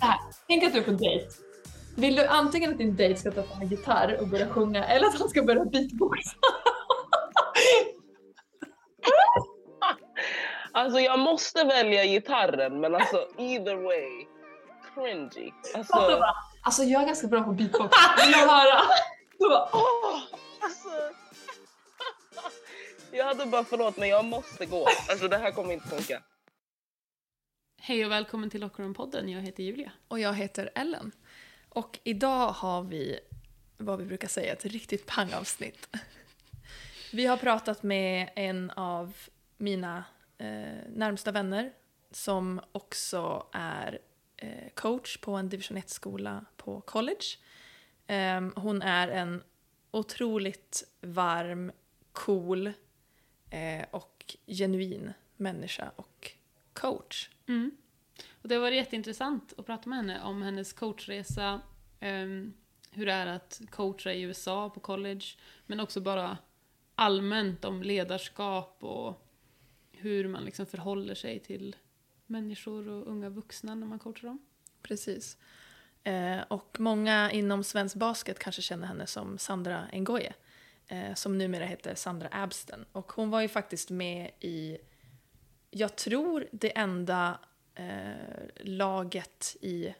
här. Tänk att du är på dejt. Vill du antingen att din dejt ska ta fram en gitarr och börja sjunga eller att han ska börja beatboxa? Alltså jag måste välja gitarren men alltså either way. Cringy. Alltså, alltså jag är ganska bra på beatbox. Vill jag höra? Så bara, alltså. Jag hade bara förlåt men jag måste gå. Alltså det här kommer inte funka. Hej och välkommen till Lockroom-podden. Jag heter Julia. Och jag heter Ellen. Och idag har vi vad vi brukar säga ett riktigt pangavsnitt. Vi har pratat med en av mina eh, närmsta vänner som också är eh, coach på en division 1-skola på college. Eh, hon är en otroligt varm, cool eh, och genuin människa och coach. Mm. Och det var jätteintressant att prata med henne om hennes coachresa, um, hur det är att coacha i USA på college, men också bara allmänt om ledarskap och hur man liksom förhåller sig till människor och unga vuxna när man coachar dem. Precis. Eh, och många inom svensk basket kanske känner henne som Sandra Ngoye, eh, som numera heter Sandra Absten. Och hon var ju faktiskt med i, jag tror det enda eh, laget i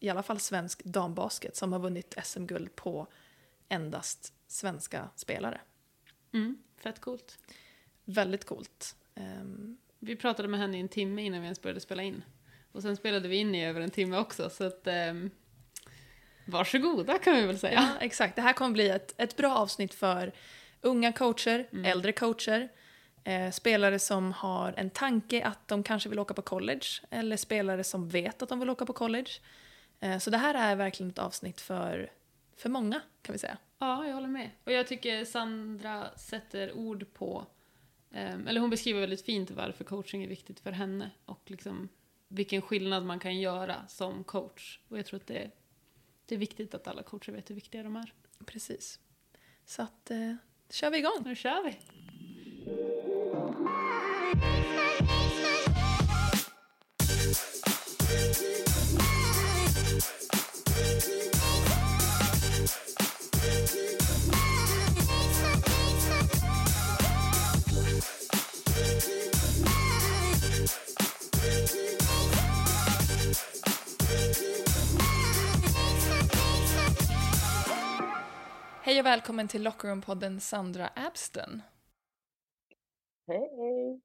i alla fall svensk dambasket som har vunnit SM-guld på endast svenska spelare. Mm, fett coolt. Väldigt coolt. Um, vi pratade med henne i en timme innan vi ens började spela in. Och sen spelade vi in i över en timme också, så att um, varsågoda kan vi väl säga. Ja, exakt. Det här kommer bli ett, ett bra avsnitt för unga coacher, mm. äldre coacher, eh, spelare som har en tanke att de kanske vill åka på college, eller spelare som vet att de vill åka på college. Eh, så det här är verkligen ett avsnitt för, för många, kan vi säga. Ja, jag håller med. Och jag tycker Sandra sätter ord på Ehm, eller hon beskriver väldigt fint varför coaching är viktigt för henne och liksom vilken skillnad man kan göra som coach. Och jag tror att det, det är viktigt att alla coacher vet hur viktiga de är. Precis. Så att, eh, kör vi igång. Nu kör vi. Hej och välkommen till Lockerroom-podden Sandra Absten. Hej!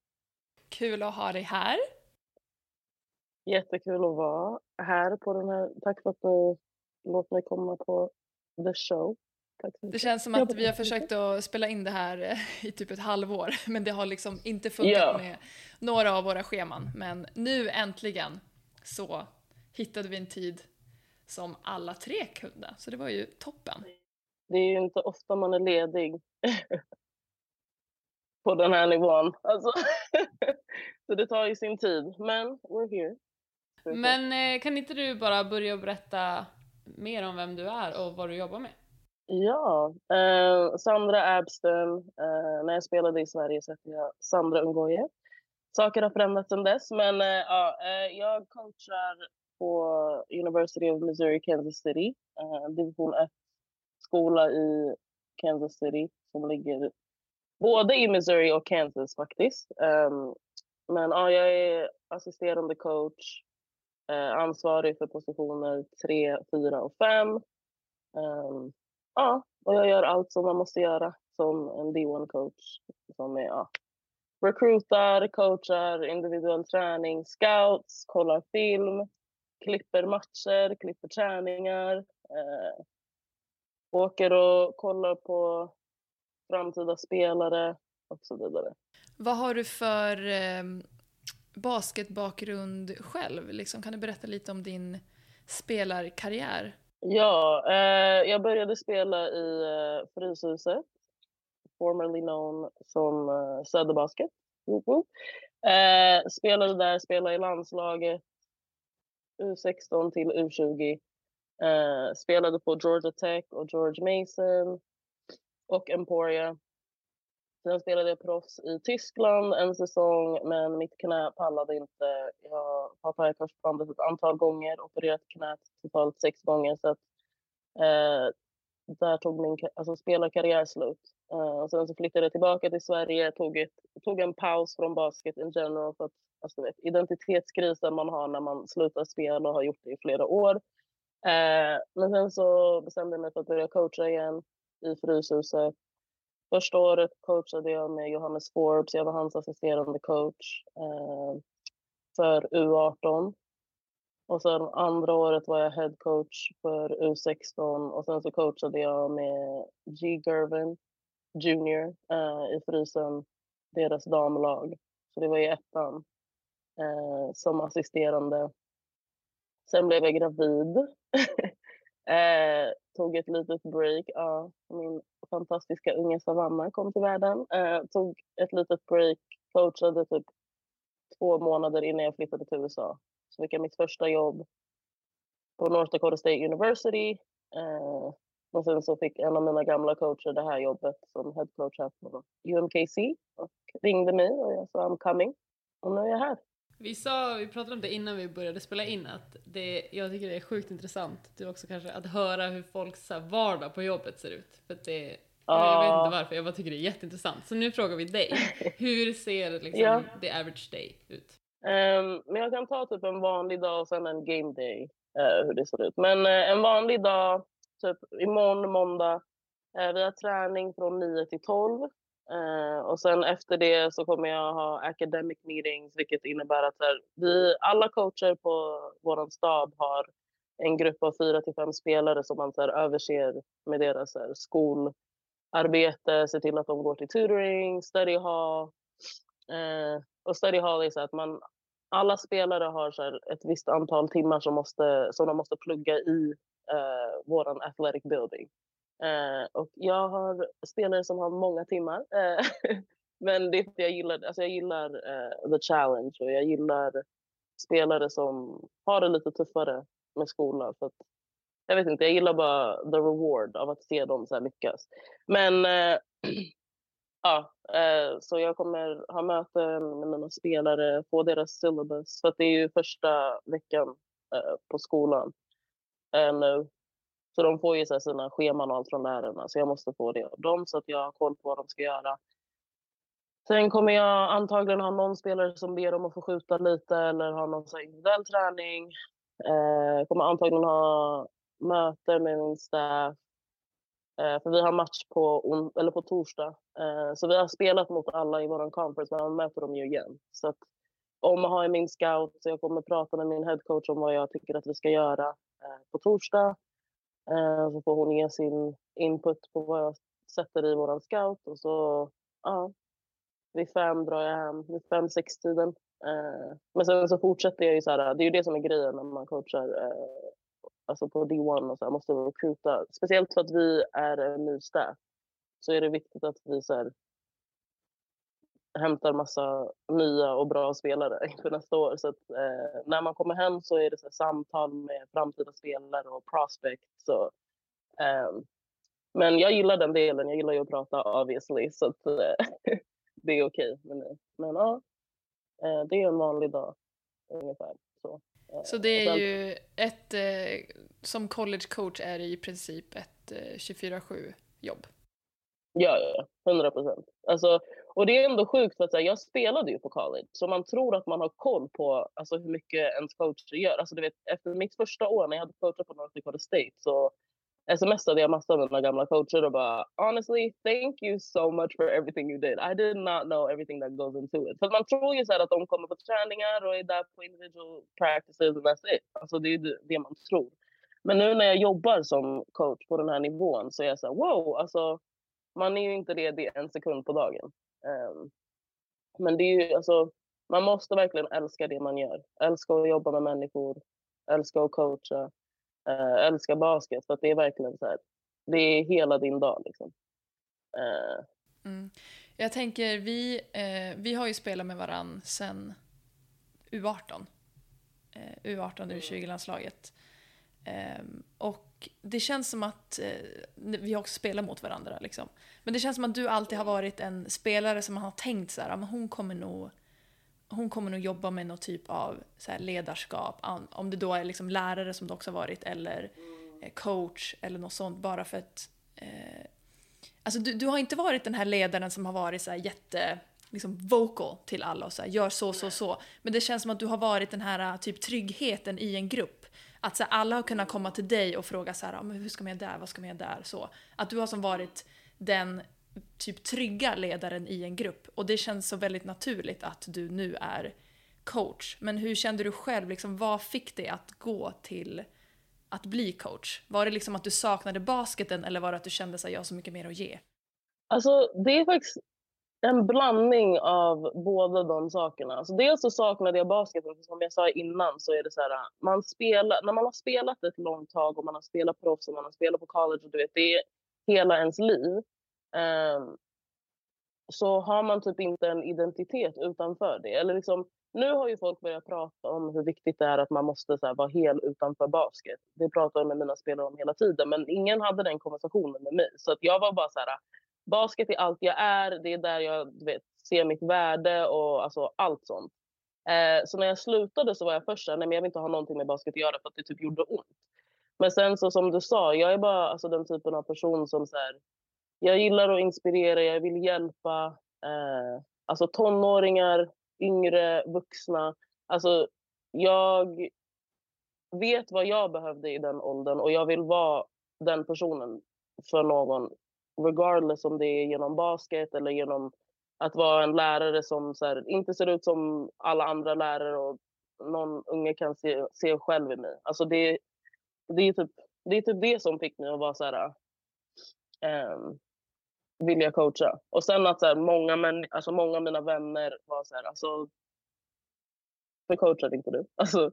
Kul att ha dig här. Jättekul att vara här på den här. Tack för att du låter mig komma på the show. Det känns som att vi har försökt att spela in det här eh, i typ ett halvår, men det har liksom inte funkat ja. med några av våra scheman. Men nu äntligen så hittade vi en tid som alla tre kunde, så det var ju toppen det är ju inte ofta man är ledig på den här nivån. Alltså så det tar ju sin tid, men we're here. Men eh, kan inte du bara börja berätta mer om vem du är och vad du jobbar med? Ja, eh, Sandra Absten. Eh, när jag spelade i Sverige så hette jag Sandra Ungoje. Saker har förändrats sedan dess, men eh, ja, eh, jag coachar på University of Missouri Kansas City, eh, division 1 skola i Kansas City som ligger både i Missouri och Kansas faktiskt. Um, men ja, jag är assisterande coach, eh, ansvarig för positioner 3, 4 och 5. Um, ehm, ja, och jag gör allt som man måste göra som en D1-coach. Som är ja, recruitar, coachar, individuell träning, scouts, kollar film, klipper matcher, klipper träningar. Eh, åker och kollar på framtida spelare och så vidare. Vad har du för eh, basketbakgrund själv? Liksom, kan du berätta lite om din spelarkarriär? Ja, eh, jag började spela i eh, Fryshuset, formerly known som eh, Söderbasket. Eh, spelade där, spelade i landslaget U16 till U20 Uh, spelade på Georgia Tech och George Mason och Emporia. Sen spelade jag proffs i Tyskland en säsong, men mitt knä pallade inte. Jag har tagit korsbandet ett antal gånger, opererat knät totalt sex gånger. Så att, eh, där tog min alltså, spelarkarriär slut. Uh, sen så flyttade jag tillbaka till Sverige, tog, ett, tog en paus från basket in general för att alltså, vet, identitetskrisen man har när man slutar spela och har gjort det i flera år. Eh, men sen så bestämde jag mig för att börja coacha igen i Fryshuset. Första året coachade jag med Johannes Forbes, jag var hans assisterande coach eh, för U18. Och sen andra året var jag head coach för U16 och sen så coachade jag med G. Gervin Junior eh, i Frysen, deras damlag. Så det var i ettan eh, som assisterande. Sen blev jag gravid. eh, tog ett litet break. Ja, min fantastiska unge Savanna kom till världen. Eh, tog ett litet break, coachade typ två månader innan jag flyttade till USA. Så fick jag mitt första jobb på North Dakota State University. Eh, och sen så fick en av mina gamla coacher det här jobbet som head coach här på UMKC och ringde mig och jag sa I'm coming. Och nu är jag här. Vi sa, vi pratade om det innan vi började spela in, att det, jag tycker det är sjukt intressant, du också kanske, att höra hur folks vardag på jobbet ser ut. För det, jag vet inte varför, jag bara tycker det är jätteintressant. Så nu frågar vi dig, hur ser liksom ja. the average day ut? Um, men jag kan ta typ en vanlig dag och sen en game day, uh, hur det ser ut. Men uh, en vanlig dag, typ imorgon måndag, uh, vi har träning från 9 till 12. Eh, och sen efter det så kommer jag ha academic meetings, vilket innebär att här, vi, alla coacher på vår stab har en grupp av fyra till fem spelare som man så här, överser med deras här, skolarbete, ser till att de går till tutoring, study hall, Uh, och study hall är så att man, alla spelare har så ett visst antal timmar som, måste, som de måste plugga i eh, uh, vår athletic building. Eh, och jag har spelare som har många timmar. Eh, men det är för jag gillar, alltså jag gillar eh, the challenge och jag gillar spelare som har det lite tuffare med skolan. För att, jag vet inte, jag gillar bara the reward av att se dem så här lyckas. Men eh, Ja, eh, så jag kommer ha möten med mina spelare, få deras syllabus. För att det är ju första veckan eh, på skolan nu. Så de får ju så sina scheman och allt från lärarna. Så jag måste få det av dem så att jag har koll på vad de ska göra. Sen kommer jag antagligen ha någon spelare som ber om att få skjuta lite eller ha någon individuell träning. Eh, jag kommer antagligen ha möte med min staff Eh, för vi har match på, eller på torsdag. Eh, så vi har spelat mot alla i vår conference, men man möter dem ju igen. Så att, om man har min scout, så jag kommer prata med min headcoach om vad jag tycker att vi ska göra eh, på torsdag. Eh, så får hon ge sin input på vad jag sätter i vår scout och så, ja, vid fem drar jag hem, vid fem, sex tiden. Eh, men sen så fortsätter jag ju så här, det är ju det som är grejen när man coachar eh, alltså på D1 och så här, måste recruita. Speciellt för att vi är en ny staff så är det viktigt att vi så här, hämtar massa nya och bra spelare inför nästa år. Så att, eh, när man kommer hem så är det så samtal med framtida spelare och prospects. Så, eh, men jag gillar den delen. Jag gillar ju att prata obviously. Så att, eh, det är okej. Okay. Men, men ja, eh, det är en vanlig dag ungefär. Så. Så det är ju ett, eh, som college coach är det i princip ett 24-7 eh, jobb. Ja, ja, ja. 100 procent. Alltså, och det är ändå sjukt för att här, jag spelade ju på college, så man tror att man har koll på alltså, hur mycket ens coach gör. Alltså, du vet, efter mitt första år när jag hade coachat på North Dakota State så smsade jag massa av mina gamla coacher och bara honestly thank you so much for everything you did. I did not know everything that goes into it. För man tror ju så att de kommer på träningar och är där på individual practices and that's it. Alltså det är det man tror. Men nu när jag jobbar som coach på den här nivån så är jag så här, wow, alltså man är ju inte det en sekund på dagen. Ehm, men det är ju alltså, man måste verkligen älska det man gör. Älska att jobba med människor, älska att coacha eh, älska basket. För att det är verkligen så här, det är hela din dag liksom. Eh. Mm. Jag tänker, vi, eh, vi har ju spelat med varann sen U18. Eh, U18 U20-landslaget. Eh, och det känns som att, eh, vi har också spelat mot varandra liksom. Men det känns som att du alltid har varit en spelare som man har tänkt så här, men hon kommer nog hon kommer nog jobba med någon typ av så ledarskap, om det då är liksom lärare som du också har varit eller eh, coach eller något sånt bara för att eh, Alltså du, du har inte varit den här ledaren som har varit så jätte liksom vocal till alla och så här, gör så, så, så. Men det känns som att du har varit den här typ tryggheten i en grupp. Att så här, alla har kunnat komma till dig och fråga så här, ah, men hur ska man göra där, vad ska man göra där, så. Att du har som varit den typ trygga ledaren i en grupp. Och det känns så väldigt naturligt att du nu är coach. Men hur kände du själv, liksom, vad fick dig att gå till att bli coach? Var det liksom att du saknade basketen eller var det att du kände att jag har så mycket mer att ge? Alltså det är faktiskt en blandning av båda de sakerna. Alltså dels så saknade jag basketen, för som jag sa innan så är det så här, man spelar, när man har spelat ett långt tag och man har spelat proffs och man har spelat på college och du vet, det är hela ens liv. Um, så har man typ inte en identitet utanför det. Eller liksom, nu har ju folk börjat prata om hur viktigt det är att man måste så här, vara hel utanför basket. Det pratar jag med mina spelare om hela tiden, men ingen hade den konversationen med mig. Så att jag var bara så här, basket är allt jag är, det är där jag du vet, ser mitt värde och alltså, allt sånt. Eh, så när jag slutade så var jag först såhär, nej men jag vill inte ha någonting med basket att göra för att det typ gjorde ont. Men sen så som du sa, jag är bara alltså, den typen av person som så här, jag gillar att inspirera, jag vill hjälpa eh, alltså tonåringar, yngre, vuxna. Alltså jag vet vad jag behövde i den åldern och jag vill vara den personen för någon regardless om det är genom basket eller genom att vara en lärare som så här, inte ser ut som alla andra lärare och någon unge kan se, se själv i mig. Alltså det, det, är typ, det är typ det som fick mig att vara så här, um, vilja coacha. Och sen att så här, många, män, alltså många av mina vänner var så här, alltså, för coachade inte du? Alltså,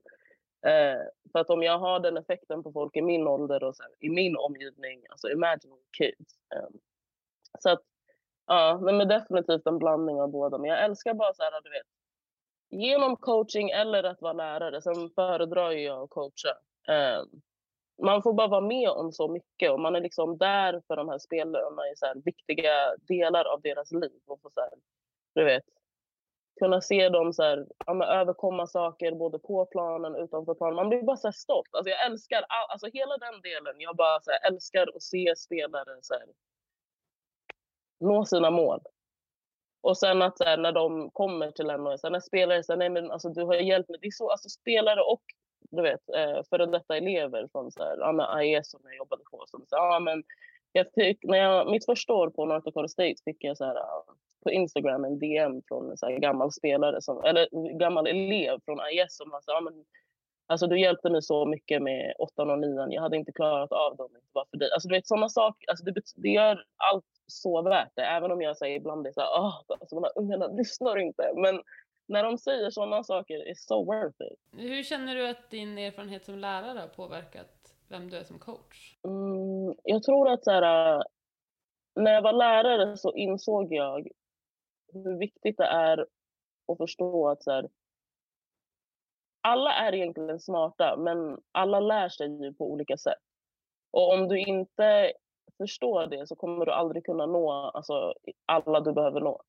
eh, för att om jag har den effekten på folk i min ålder och så här, i min omgivning, alltså imagine kids. Eh, så att, ja, men definitivt en blandning av båda. Men jag älskar bara så här, du vet, genom coaching eller att vara lärare, sen föredrar jag att coacha. Eh, man får bara vara med om så mycket och man är liksom där för de här spelarna i så här viktiga delar av deras liv. Och så här, du vet, kunna se dem så här, ja, men överkomma saker både på planen och utanför planen. Man blir bara så här stolt. Alltså jag älskar all, alltså hela den delen. Jag bara så här, älskar att se spelare så här, nå sina mål. Och sen att så här, när de kommer till en och så här, när spelare säger nej men alltså du har hjälpt mig. Det är så, alltså spelare och du vet, eh, före detta elever från så här, ja, men AES som jag jobbade på. Som så, ja, men jag fick, när jag, mitt första år på North Dakota State fick jag så här, äh, på Instagram en DM från en så här gammal spelare, som, eller gammal elev från IS som sa ah, men, alltså du hjälpte mig så mycket med 8 och 9 jag hade inte klarat av dem inte bara för dig. Alltså du vet sådana saker, alltså, det, det gör allt så värt det, även om jag säger ibland det så här, oh, alltså, de här ungarna lyssnar inte. Men när de säger sådana saker, it's so worth it. Hur känner du att din erfarenhet som lärare har påverkat vem du är som coach? Mm, jag tror att så här, äh, när jag var lärare så insåg jag hur viktigt det är att förstå att så här, alla är egentligen smarta, men alla lär sig ju på olika sätt. Och om du inte förstår det så kommer du aldrig kunna nå alltså, alla du behöver nå.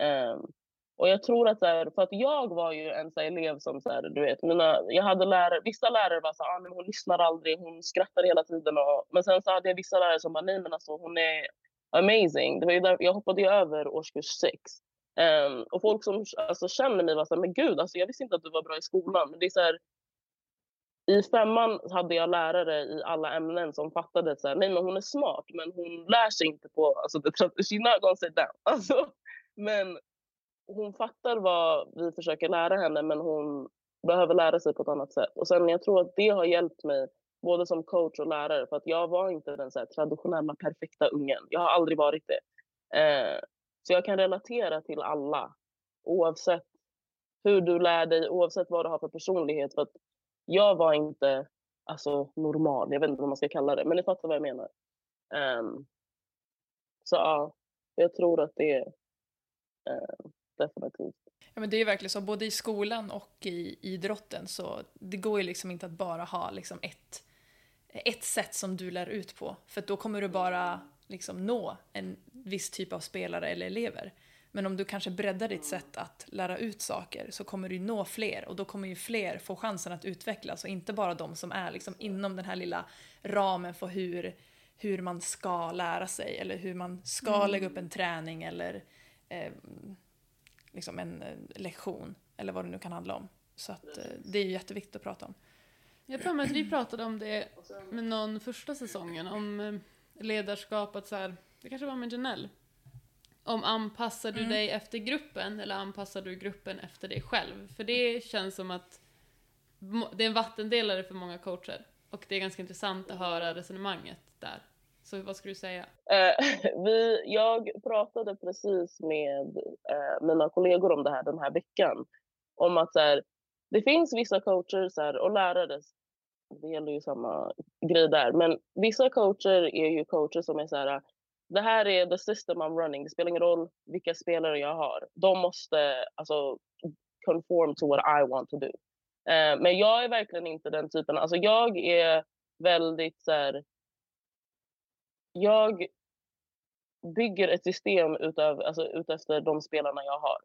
Um, och jag tror att, så här, för att jag var ju en så här, elev som, så här, du vet, mina, jag hade lärare, vissa lärare var så här, ah, men hon lyssnar aldrig, hon skrattar hela tiden. Och, men sen så hade jag vissa lärare som bara, nej men alltså hon är amazing. Det var ju där, jag hoppade ju över årskurs sex. Um, och folk som alltså, känner mig var så här, men gud, alltså, jag visste inte att du var bra i skolan. Men det är så här, i femman hade jag lärare i alla ämnen som fattade att nej men hon är smart men hon lär sig inte på, alltså the, she's not gonna sit down. Alltså, men hon fattar vad vi försöker lära henne men hon behöver lära sig på ett annat sätt. Och sen jag tror att det har hjälpt mig både som coach och lärare för att jag var inte den så här, traditionella perfekta ungen. Jag har aldrig varit det. Eh, så jag kan relatera till alla oavsett hur du lär dig, oavsett vad du har för personlighet. För att jag var inte alltså, normal, jag vet inte vad man ska kalla det, men ni fattar vad jag menar. Um, så ja, jag tror att det är definitivt. Ja, men det är verkligen så, både i skolan och i idrotten så det går ju liksom inte att bara ha liksom ett, ett sätt som du lär ut på. För då kommer du bara liksom nå en viss typ av spelare eller elever. Men om du kanske breddar ditt sätt att lära ut saker så kommer du nå fler och då kommer ju fler få chansen att utvecklas och inte bara de som är liksom inom den här lilla ramen för hur, hur man ska lära sig eller hur man ska mm. lägga upp en träning eller eh, liksom en eh, lektion eller vad det nu kan handla om. Så att, eh, det är ju jätteviktigt att prata om. Jag tror att vi pratade om det med någon första säsongen, om eh, ledarskap, att så här, det kanske var med Janelle. Om anpassar du mm. dig efter gruppen eller anpassar du gruppen efter dig själv? För det känns som att det är en vattendelare för många coacher. Och det är ganska intressant att höra resonemanget där. Så vad skulle du säga? Eh, vi, jag pratade precis med eh, mina kollegor om det här den här veckan. Om att så här, det finns vissa coacher så här, och lärare, det gäller ju samma grej där, men vissa coacher är ju coacher som är så här, det här är the system I'm running, det spelar ingen roll vilka spelare jag har. De måste alltså conform to what I want to do. Eh, men jag är verkligen inte den typen, alltså jag är väldigt så här, jag bygger ett system utav, alltså, utefter de spelarna jag har.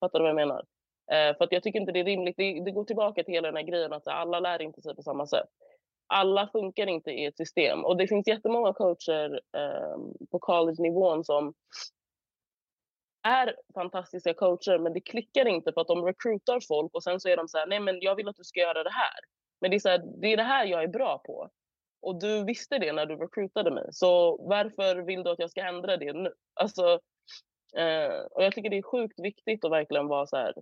Fattar du vad jag menar? Eh, för att jag tycker inte det är rimligt. Det, det, går tillbaka till hela den här grejen att alla lär inte sig på samma sätt. Alla funkar inte i ett system. Och det finns jättemånga coacher eh, på college-nivån som är fantastiska coacher men det klickar inte för att de recruitar folk och sen så är de så här, nej men jag vill att du ska göra det här. Men det är, så här, det är det här jag är bra på. Och du visste det när du recruitade mig. Så varför vill du att jag ska ändra det nu? Alltså, eh, och jag tycker det är sjukt viktigt att verkligen vara så här.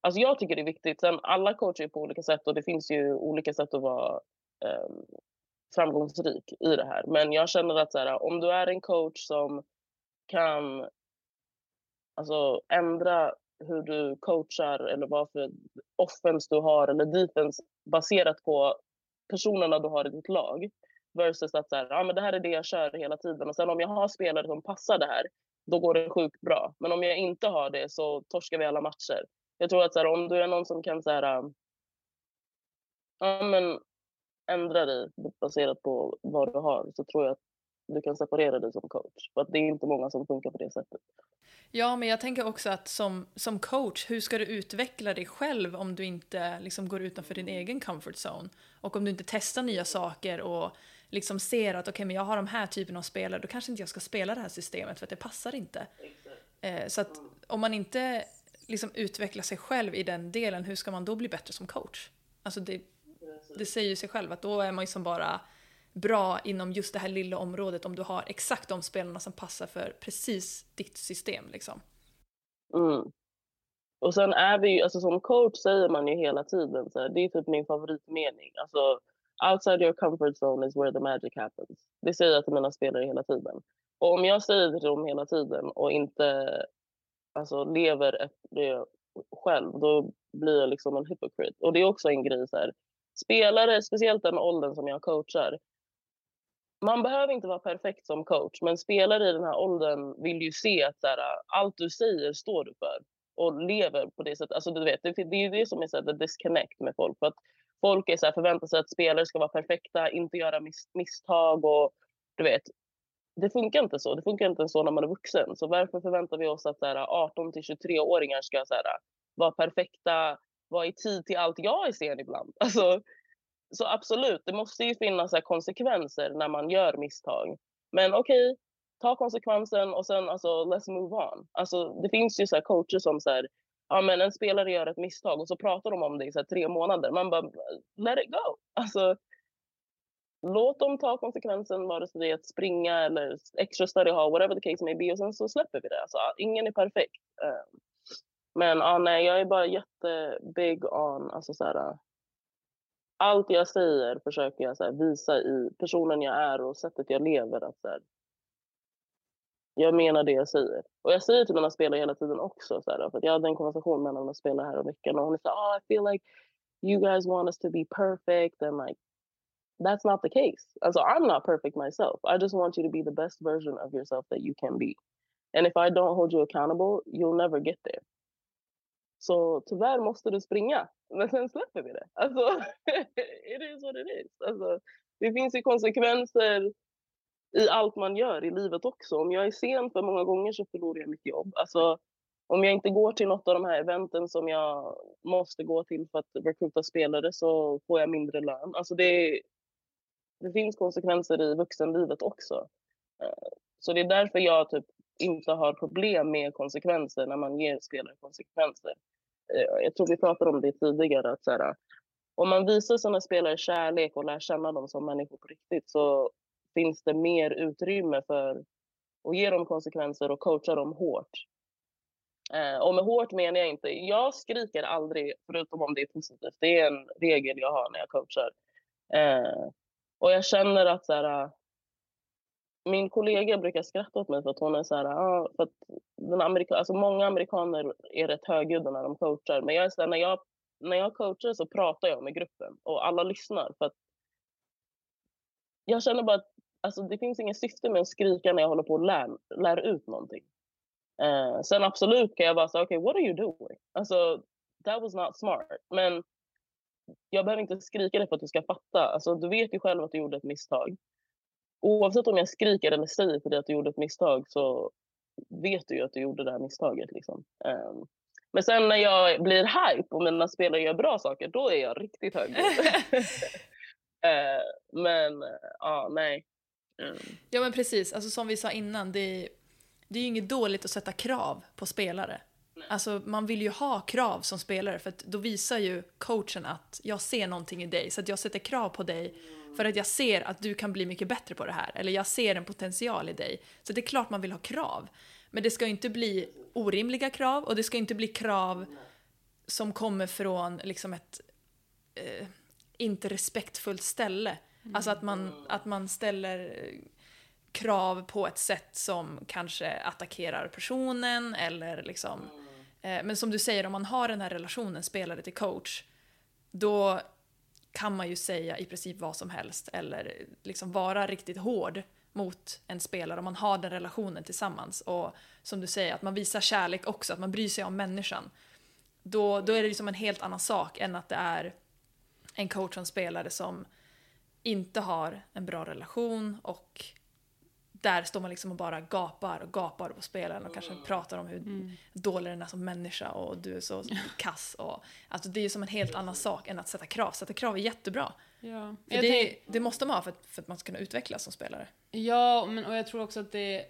Alltså jag tycker det är viktigt. Sen alla coacher är på olika sätt och det finns ju olika sätt att vara eh, framgångsrik i det här. Men jag känner att så här, om du är en coach som kan alltså, ändra hur du coachar eller vad för offense du har eller defense baserat på personerna du har i ditt lag. Versus att så här, ja, men det här är det jag kör hela tiden. Och sen om jag har spelare som passar det här, då går det sjukt bra. Men om jag inte har det så torskar vi alla matcher. Jag tror att så här, om du är någon som kan så här, um, ja, men ändra dig baserat på vad du har så tror jag att du kan separera dig som coach. För att det är inte många som funkar på det sättet. Ja, men jag tänker också att som, som coach, hur ska du utveckla dig själv om du inte liksom går utanför din egen comfort zone? Och om du inte testar nya saker och liksom ser att okej, okay, men jag har de här typen av spelare, då kanske inte jag ska spela det här systemet för att det passar inte. Eh, så att om man inte liksom utvecklar sig själv i den delen, hur ska man då bli bättre som coach? Alltså det, det säger ju sig själv att då är man ju som bara bra inom just det här lilla området om du har exakt de spelarna som passar för precis ditt system. Liksom. Mm. Och sen är vi ju, alltså som coach säger man ju hela tiden, så här, det är typ min favoritmening. Alltså, outside your comfort zone is where the magic happens. Det säger jag till mina spelare hela tiden. Och om jag säger det till dem hela tiden och inte alltså, lever efter det själv, då blir jag liksom en hypocrite. Och det är också en grej så här, spelare, speciellt den åldern som jag coachar, man behöver inte vara perfekt som coach, men spelare i den här åldern vill ju se att så här, allt du säger står du för och lever på det sättet. Alltså, du vet, det, det är det som är så här, the disconnect med folk. För att folk är så här, förväntar sig att spelare ska vara perfekta, inte göra mis misstag och du vet. Det funkar inte så. Det funkar inte så när man är vuxen. Så varför förväntar vi oss att 18 till 23-åringar ska så här, vara perfekta, vara i tid till allt jag är sen ibland? Alltså, så absolut, det måste ju finnas så konsekvenser när man gör misstag. Men okej, okay, ta konsekvensen och sen alltså, let's move on. Alltså, det finns ju så coacher som så här, ja, men en spelare gör ett misstag och så pratar de om det i så tre månader. Man bara, let it go. Alltså, låt dem ta konsekvensen, vare sig det är att springa eller extra study hall, whatever the case may be, och sen så släpper vi det. Alltså, ingen är perfekt. Ehm, men ja, nej, jag är bara jättebig on alltså, så här, allt jag säger försöker jag så här, visa i personen jag är och sättet jag lever. Att, så här, jag menar det jag säger. Och jag säger till mina spelare hela tiden också. Så här, för jag hade en konversation med en av mina spelare här om veckan och hon sa oh, I feel like you guys want us to be perfect and like that's not the case. Alltså I'm not perfect myself. I just want you to be the best version of yourself that you can be. And if I don't hold you accountable you'll never get there. Så tyvärr måste du springa. Men sen släpper vi det. Alltså, it is what it is. Alltså, det finns ju konsekvenser i allt man gör i livet också. Om jag är sen för många gånger så förlorar jag mitt jobb. Alltså, om jag inte går till något av de här eventen som jag måste gå till för att rekryta spelare så får jag mindre lön. Alltså det, det finns konsekvenser i vuxenlivet också. Eh, så det är därför jag typ inte har problem med konsekvenser när man ger spelare konsekvenser. Eh, jag tror vi pratade om det tidigare. Att så här, om man visar sina spelare kärlek och lär känna dem som människor på riktigt så finns det mer utrymme för att ge dem konsekvenser och coacha dem hårt. Eh, och med hårt menar jag inte, jag skriker aldrig förutom om det är positivt. Det är en regel jag har när jag coachar. Eh, och jag känner att så här, eh, min kollega brukar skratta åt mig för att hon är så här, ah, för att den amerika, alltså många amerikaner är rätt högljudda när de coachar. Men jag är så här, när, jag, när jag coachar så pratar jag med gruppen och alla lyssnar. För att jag känner bara att alltså, det finns inget syfte med att skrika när jag håller på att lär, lär ut någonting. Uh, sen absolut kan jag bara säga, okej, okay, what are you doing? Alltså, that was not smart. Men jag behöver inte skrika det för att du ska fatta. Alltså, du vet ju själv att du gjorde ett misstag. Oavsett om jag skriker eller säger till dig att du gjorde ett misstag så vet du ju att du gjorde det här misstaget. Liksom. Um, men sen när jag blir hype och mina spelare gör bra saker, då är jag riktigt hög. uh, men ja, uh, nej. Mm. Ja men precis, alltså som vi sa innan, det, det är ju inget dåligt att sätta krav på spelare. Nej. Alltså man vill ju ha krav som spelare för att då visar ju coachen att jag ser någonting i dig så att jag sätter krav på dig för att jag ser att du kan bli mycket bättre på det här eller jag ser en potential i dig. Så det är klart man vill ha krav. Men det ska ju inte bli orimliga krav och det ska inte bli krav som kommer från liksom ett eh, inte respektfullt ställe. Alltså att man, att man ställer krav på ett sätt som kanske attackerar personen eller liksom... Eh, men som du säger, om man har den här relationen spelare till coach, då kan man ju säga i princip vad som helst eller liksom vara riktigt hård mot en spelare om man har den relationen tillsammans. Och som du säger, att man visar kärlek också, att man bryr sig om människan. Då, då är det liksom en helt annan sak än att det är en coach och en spelare som inte har en bra relation och där står man liksom och bara gapar och gapar på spelaren och kanske mm. pratar om hur mm. dålig den är som människa och du är så kass. Och, alltså det är ju som en helt annan sak än att sätta krav. Sätta krav är jättebra. Ja. För det, det, måste man ha för att, för att man ska kunna utvecklas som spelare. Ja, men, och jag tror också att det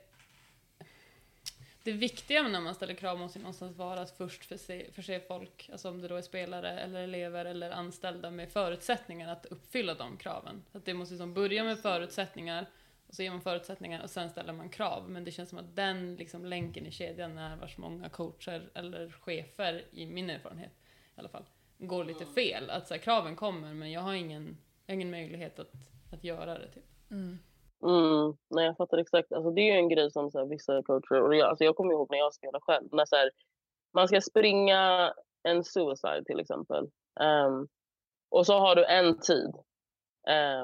det viktiga när man ställer krav måste någonstans vara att först förse, förse folk, alltså om det då är spelare eller elever eller anställda med förutsättningar att uppfylla de kraven. Att det måste liksom börja med förutsättningar och så ger man förutsättningar och sen ställer man krav. Men det känns som att den liksom länken i kedjan är vars många coacher eller chefer, i min erfarenhet i alla fall, går lite fel. Att så här, kraven kommer men jag har ingen, ingen möjlighet att, att göra det. Typ. Mm. Mm, nej, jag fattar exakt. Alltså, det är ju en grej som så här, vissa coacher... Och jag, alltså, jag kommer ihåg när jag spelade själv. När, så här, man ska springa en suicide till exempel. Um, och så har du en tid.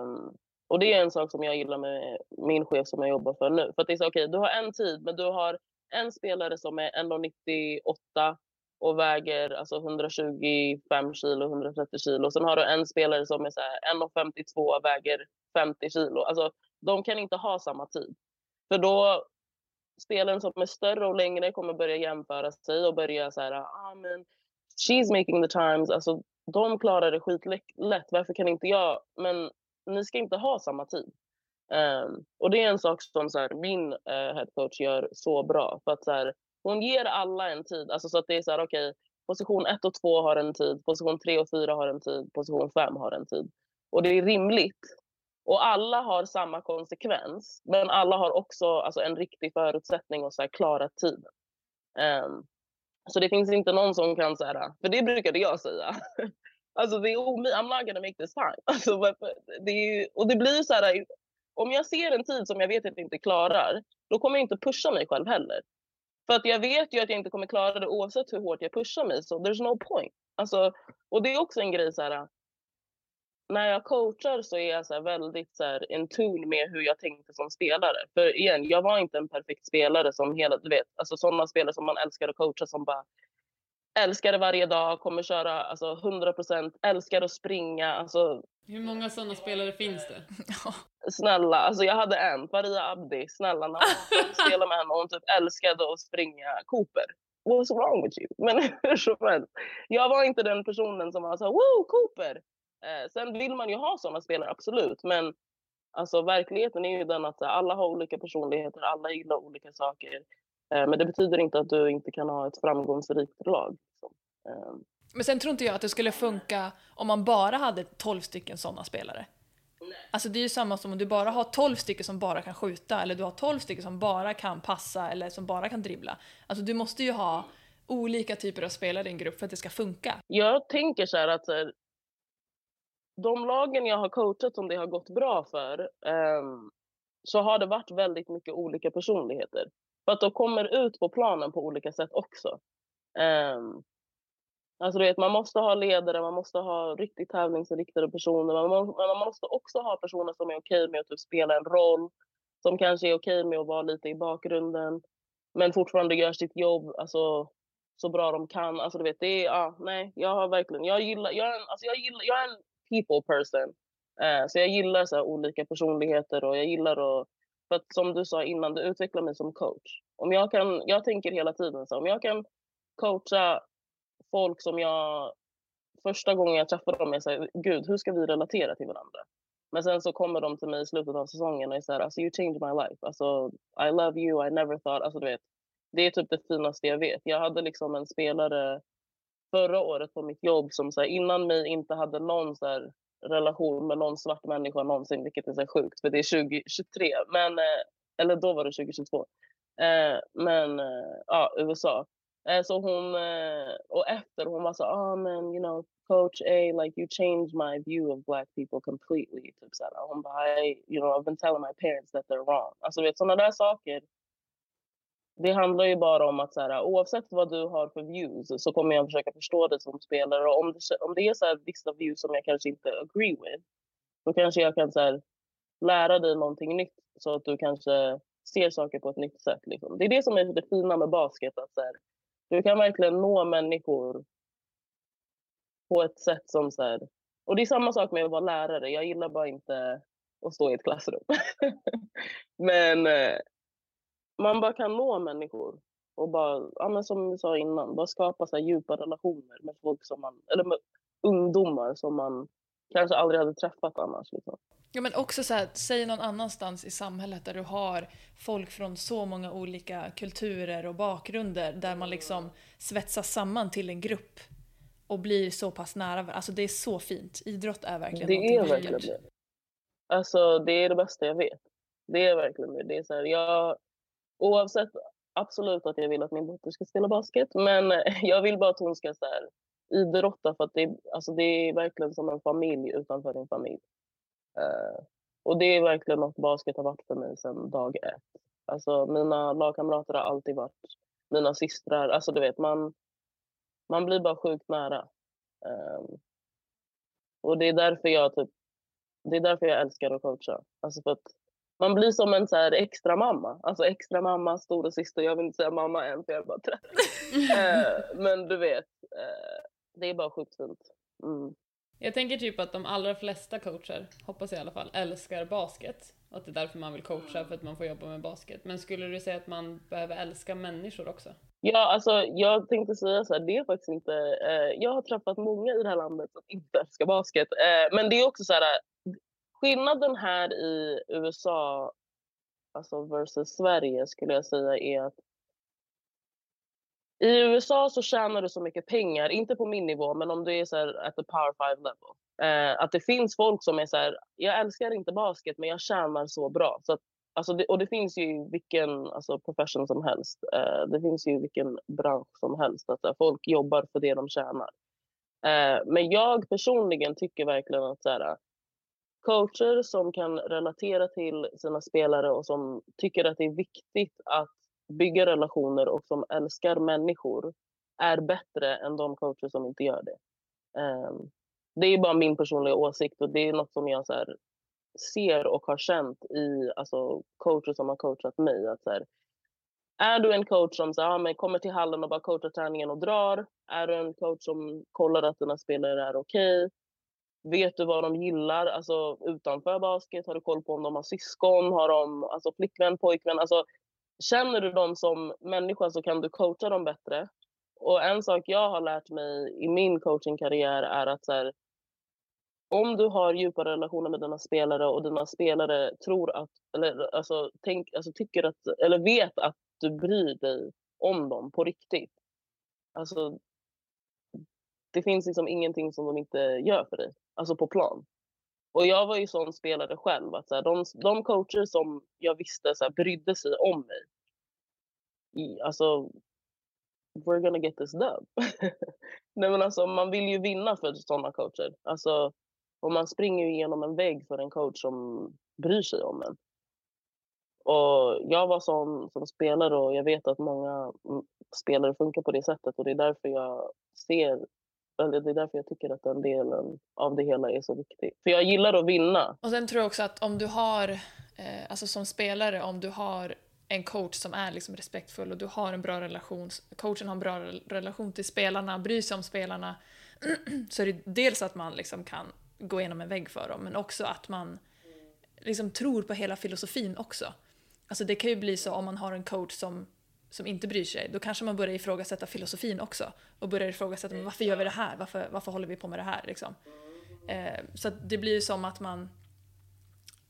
Um, och det är en sak som jag gillar med min chef som jag jobbar för nu. För att det är så, okay, du har en tid, men du har en spelare som är 1,98 och väger alltså 125 kilo, 130 kilo. Sen har du en spelare som är 1,52 och väger 50 kilo. Alltså, de kan inte ha samma tid. För då spelen som är större och längre kommer börja jämföra sig och börja så här, ah, men she's making the times. Alltså, de klarar det skitlätt. Varför kan inte jag? Men ni ska inte ha samma tid. Um, och det är en sak som så här, min eh, uh, headcoach gör så bra. För att så här, hon ger alla en tid. Alltså så att det är så här, okej, okay, position 1 och 2 har en tid, position 3 och 4 har en tid, position 5 har en tid. Och det är rimligt. Och alla har samma konsekvens, men alla har också alltså, en riktig förutsättning att så här, klara tiden. Um, så det finns inte någon som kan säga, för det brukade jag säga. alltså det är omöjligt, I'm not gonna make this time. Alltså, det är, och det blir så här, om jag ser en tid som jag vet att jag inte klarar, då kommer jag inte pusha mig själv heller. För att jag vet ju att jag inte kommer klara det oavsett hur hårt jag pushar mig, så there's no point. Alltså, och det är också en grej så här, när jag coachar så är jag så väldigt så här, in tune med hur jag tänkte som spelare. För igen, jag var inte en perfekt spelare som hela, du vet, alltså sådana spelare som man älskar att coacha som bara älskar det varje dag, kommer köra alltså 100%, älskar att springa. Alltså, Hur många sådana spelare finns det? snälla, alltså jag hade en, Faria Abdi, snälla när spelade med henne och hon typ älskade att springa Cooper. What's wrong with you? Men hur som helst, jag var inte den personen som var så här, woo Cooper! Eh, sen vill man ju ha sådana spelare, absolut, men alltså verkligheten är ju den att alla har olika personligheter, alla gillar olika saker. Eh, men det betyder inte att du inte kan ha ett framgångsrikt lag. Liksom. Eh, Men sen tror inte jag att det skulle funka om man bara hade 12 stycken sådana spelare. Alltså det är ju samma som om du bara har 12 stycken som bara kan skjuta eller du har 12 stycken som bara kan passa eller som bara kan dribbla. Alltså du måste ju ha olika typer av spelare i en grupp för att det ska funka. Jag tänker så här att de lagen jag har coachat som det har gått bra för um, så har det varit väldigt mycket olika personligheter. För att de kommer ut på planen på olika sätt också. Um, alltså du vet, man måste ha ledare, man måste ha riktigt tävlingsinriktade personer. Man, må, men man måste också ha personer som är okej med att typ spela en roll. Som kanske är okej med att vara lite i bakgrunden. Men fortfarande gör sitt jobb alltså, så bra de kan. Alltså du vet, det är, ja, nej, jag har verkligen, jag gillar, jag är en, alltså, jag gillar, jag är en people person. Eh, så jag gillar så här, olika personligheter och jag gillar att, för att som du sa innan, det utvecklar mig som coach. Om jag kan, jag tänker hela tiden så, om jag kan coacha folk som jag första gången jag träffar dem är så här, gud, hur ska vi relatera till varandra? Men sen så kommer de till mig i slutet av säsongen och är så här, alltså you changed my life. Alltså, I love you, I never thought, alltså du vet. Det är typ det finaste jag vet. Jag hade liksom en spelare förra året på mitt jobb som så här, innan mig inte hade någon så här, relation med någon svart människa någonsin, vilket är så här sjukt för det är 2023. Men, eh, eller då var det 2022. Eh, men eh, ja, USA. Eh, så hon, eh, och efter hon var så ah men you know coach A like you changed my view of black people completely. Typ så här, hon bara I, you know I've been telling my parents that they're wrong. Alltså vet sådana där saker. Det handlar ju bara om att så här, oavsett vad du har för views så kommer jag försöka förstå det som spelare. Och om det, om det är så här, vissa views som jag kanske inte agree with, då kanske jag kan så här, lära dig någonting nytt så att du kanske ser saker på ett nytt sätt. Liksom. Det är det som är det fina med basket. Att så här, du kan verkligen nå människor på ett sätt som så här, och det är samma sak med att vara lärare. Jag gillar bara inte att stå i ett klassrum. Men eh, man bara kan nå människor och bara, ja, men som vi sa innan, bara skapa så här djupa relationer med folk som man, eller med ungdomar som man kanske aldrig hade träffat annars. Liksom. Ja men också så här, säg någon annanstans i samhället där du har folk från så många olika kulturer och bakgrunder där man liksom svetsas samman till en grupp och blir så pass nära. Alltså det är så fint. Idrott är verkligen Det är verkligen det. Alltså det är det bästa jag vet. Det är verkligen det. det är så här, jag, oavsett, absolut att jag vill att min dotter ska spela basket, men jag vill bara att hon ska så här, idrotta för att det, är- alltså, det är verkligen som en familj utanför din familj. Uh, och det är verkligen något basket har varit för mig sedan dag ett. Alltså mina lagkamrater har alltid varit mina systrar. Alltså du vet, man, man blir bara sjukt nära. Um, och det är därför jag typ, det är därför jag älskar att coacha. Alltså för att man blir som en så här extra mamma. Alltså extra mamma, stora syster. Jag vill inte säga mamma än för jag är bara 30. Eh, men du vet, eh, det är bara sjukt fint. Mm. Jag tänker typ att de allra flesta coacher, hoppas jag i alla fall, älskar basket. Och att det är därför man vill coacha, för att man får jobba med basket. Men skulle du säga att man behöver älska människor också? Ja, alltså jag tänkte säga så här, det är faktiskt inte... Eh, jag har träffat många i det här landet som inte älskar basket. Eh, men det är också så här, skillnaden här i USA alltså versus Sverige skulle jag säga är att i USA så tjänar du så mycket pengar, inte på min nivå, men om du är så här at the power five level. Eh, att det finns folk som är så här, jag älskar inte basket men jag tjänar så bra. Så att, alltså det, och det finns ju i vilken alltså profession som helst. Eh, det finns ju i vilken bransch som helst. Att här, folk jobbar för det de tjänar. Eh, men jag personligen tycker verkligen att så här, coacher som kan relatera till sina spelare och som tycker att det är viktigt att bygga relationer och som älskar människor är bättre än de coacher som inte gör det. Um, det är bara min personliga åsikt och det är något som jag så här, ser och har känt i alltså, coacher som har coachat mig. Att så här, är du en coach som så, ja, men kommer till hallen och bara coachar träningen och drar? Är du en coach som kollar att dina spelare är okej? Okay? Vet du vad de gillar alltså, utanför basket? Har du koll på om de har syskon? Har de alltså, flickvän, pojkvän? Alltså, känner du dem som människa så kan du coacha dem bättre. Och en sak jag har lärt mig i min coachingkarriär är att så här, om du har djupa relationer med dina spelare och dina spelare tror att, eller alltså, tänk, alltså tycker att, eller vet att du bryr dig om dem på riktigt. Alltså, det finns liksom ingenting som de inte gör för dig, alltså på plan. Och jag var ju sån spelare själv, att så här, de, de coacher som jag visste så här, brydde sig om mig, i, alltså, we're gonna get this done. Nej men alltså man vill ju vinna för sådana coacher. Alltså, och man springer ju igenom en vägg för en coach som bryr sig om en. Och jag var sån som spelare och jag vet att många mm, spelare funkar på det sättet och det är därför jag ser eller det är därför jag tycker att den delen av det hela är så viktig. För jag gillar att vinna. Och sen tror jag också att om du har, eh, alltså som spelare, om du har en coach som är liksom respektfull och du har en bra relation, coachen har en bra relation till spelarna, bryr sig om spelarna, så är det dels att man liksom kan gå igenom en vägg för dem, men också att man liksom tror på hela filosofin också. Alltså det kan ju bli så om man har en coach som, som inte bryr sig, då kanske man börjar ifrågasätta filosofin också. Och börjar ifrågasätta men varför gör vi det här, varför, varför håller vi på med det här liksom. Eh, så det blir ju som att man,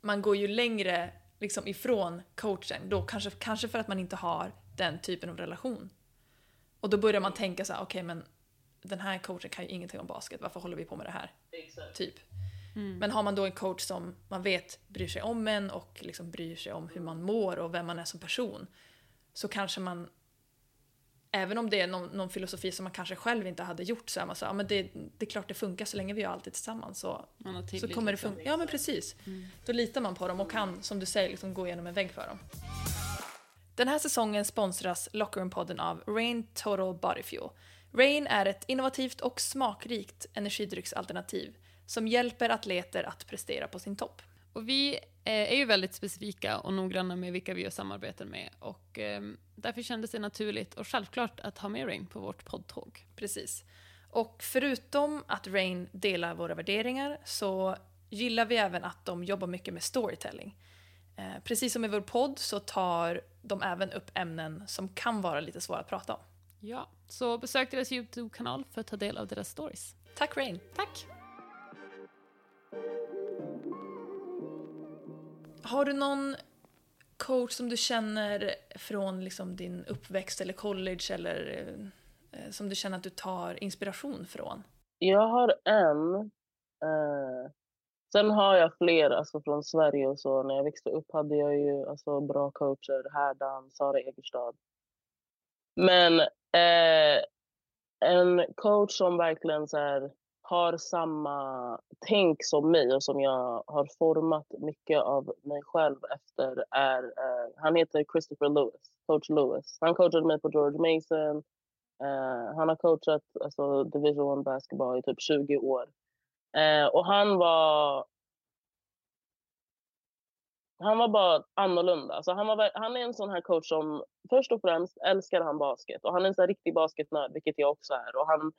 man går ju längre liksom ifrån coachen, då kanske, kanske för att man inte har den typen av relation. Och då börjar man tänka så här, okej okay, men den här coachen kan ju ingenting om basket, varför håller vi på med det här? Exakt. Typ. Mm. Men har man då en coach som man vet bryr sig om en och liksom bryr sig om hur man mår och vem man är som person, så kanske man Även om det är någon, någon filosofi som man kanske själv inte hade gjort så är man så ja men det, det är klart det funkar så länge vi är alltid tillsammans så, så kommer det funka. Ja men precis. Mm. Då litar man på dem och kan, som du säger, liksom gå igenom en vägg för dem. Den här säsongen sponsras Lockerroom-podden av Rain Total Body Fuel. Rain är ett innovativt och smakrikt energidrycksalternativ som hjälper atleter att prestera på sin topp. Och vi eh, är ju väldigt specifika och noggranna med vilka vi gör samarbeten med och eh, därför kändes det naturligt och självklart att ha med Rain på vårt poddtåg. Precis. Och förutom att Rain delar våra värderingar så gillar vi även att de jobbar mycket med storytelling. Eh, precis som i vår podd så tar de även upp ämnen som kan vara lite svåra att prata om. Ja, så besök deras YouTube-kanal för att ta del av deras stories. Tack Rain! Tack! Har du någon coach som du känner från liksom din uppväxt eller college eller eh, som du känner att du tar inspiration från? Jag har en. Eh, sen har jag fler alltså från Sverige och så. När jag växte upp hade jag ju alltså, bra coacher. Härdan, Sara Egerstad. Men eh, en coach som verkligen så här, har samma tänk som mig och som jag har format mycket av mig själv efter är, uh, han heter Christopher Lewis, coach Lewis. Han coachade mig på George Mason. Uh, han har coachat alltså, Division 1 basketball i typ 20 år. Uh, och han var han var bara annorlunda. Alltså han, var, han är en sån här coach som först och främst älskar han basket och han är en sån riktig basketnörd, vilket jag också är. Och han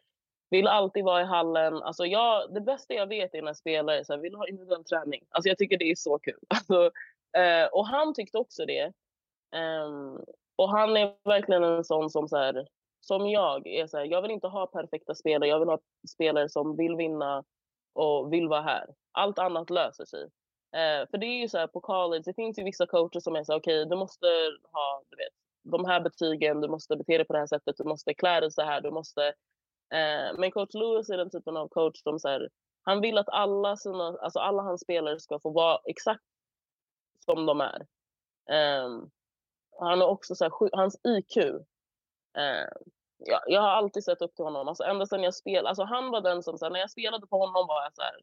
vill alltid vara i hallen. Alltså jag, det bästa jag vet är när spelare så här, vill ha individuell träning. Alltså jag tycker det är så kul. Alltså, eh, och han tyckte också det. Eh, och han är verkligen en sån som, så här, som jag är så här, jag vill inte ha perfekta spelare. Jag vill ha spelare som vill vinna och vill vara här. Allt annat löser sig. Eh, för det är ju så här på college, det finns ju vissa coacher som är så okej, okay, du måste ha du vet, de här betygen, du måste bete dig på det här sättet, du måste klä dig så här, du måste Eh, men coach Lewis är den typen av coach som så här, han vill att alla, sina, alltså alla hans spelare ska få vara exakt som de är. Eh, han har också så här, hans IQ. Eh, jag, jag har alltid sett upp till honom. Alltså, ända sedan jag spelade. Alltså, han var den som, så här, när jag spelade på honom var jag så här,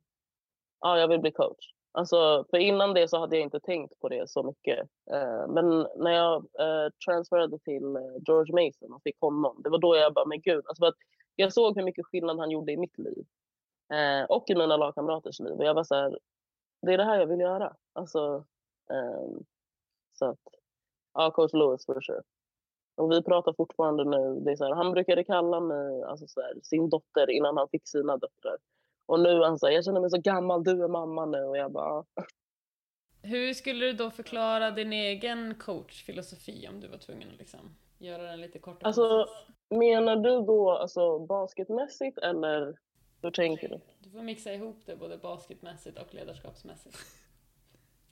ja, jag vill bli coach. Alltså, för innan det så hade jag inte tänkt på det så mycket. Eh, men när jag eh, transferade till eh, George Mason och fick honom, det var då jag bara, men gud. Alltså, att jag såg hur mycket skillnad han gjorde i mitt liv. Eh, och i mina lagkamraters liv. Och jag var så här, det är det här jag vill göra. Alltså, eh, så att, ja, coach Lewis for sure. Och vi pratar fortfarande nu. Det är så här, han brukade kalla mig alltså så här, sin dotter innan han fick sina döttrar. Och nu han säger jag känner mig så gammal, du är mamma nu. Och jag bara... Hur skulle du då förklara din egen coachfilosofi om du var tvungen att liksom göra den lite kortare? Alltså, menar du då alltså, basketmässigt eller hur tänker du? Du får mixa ihop det både basketmässigt och ledarskapsmässigt.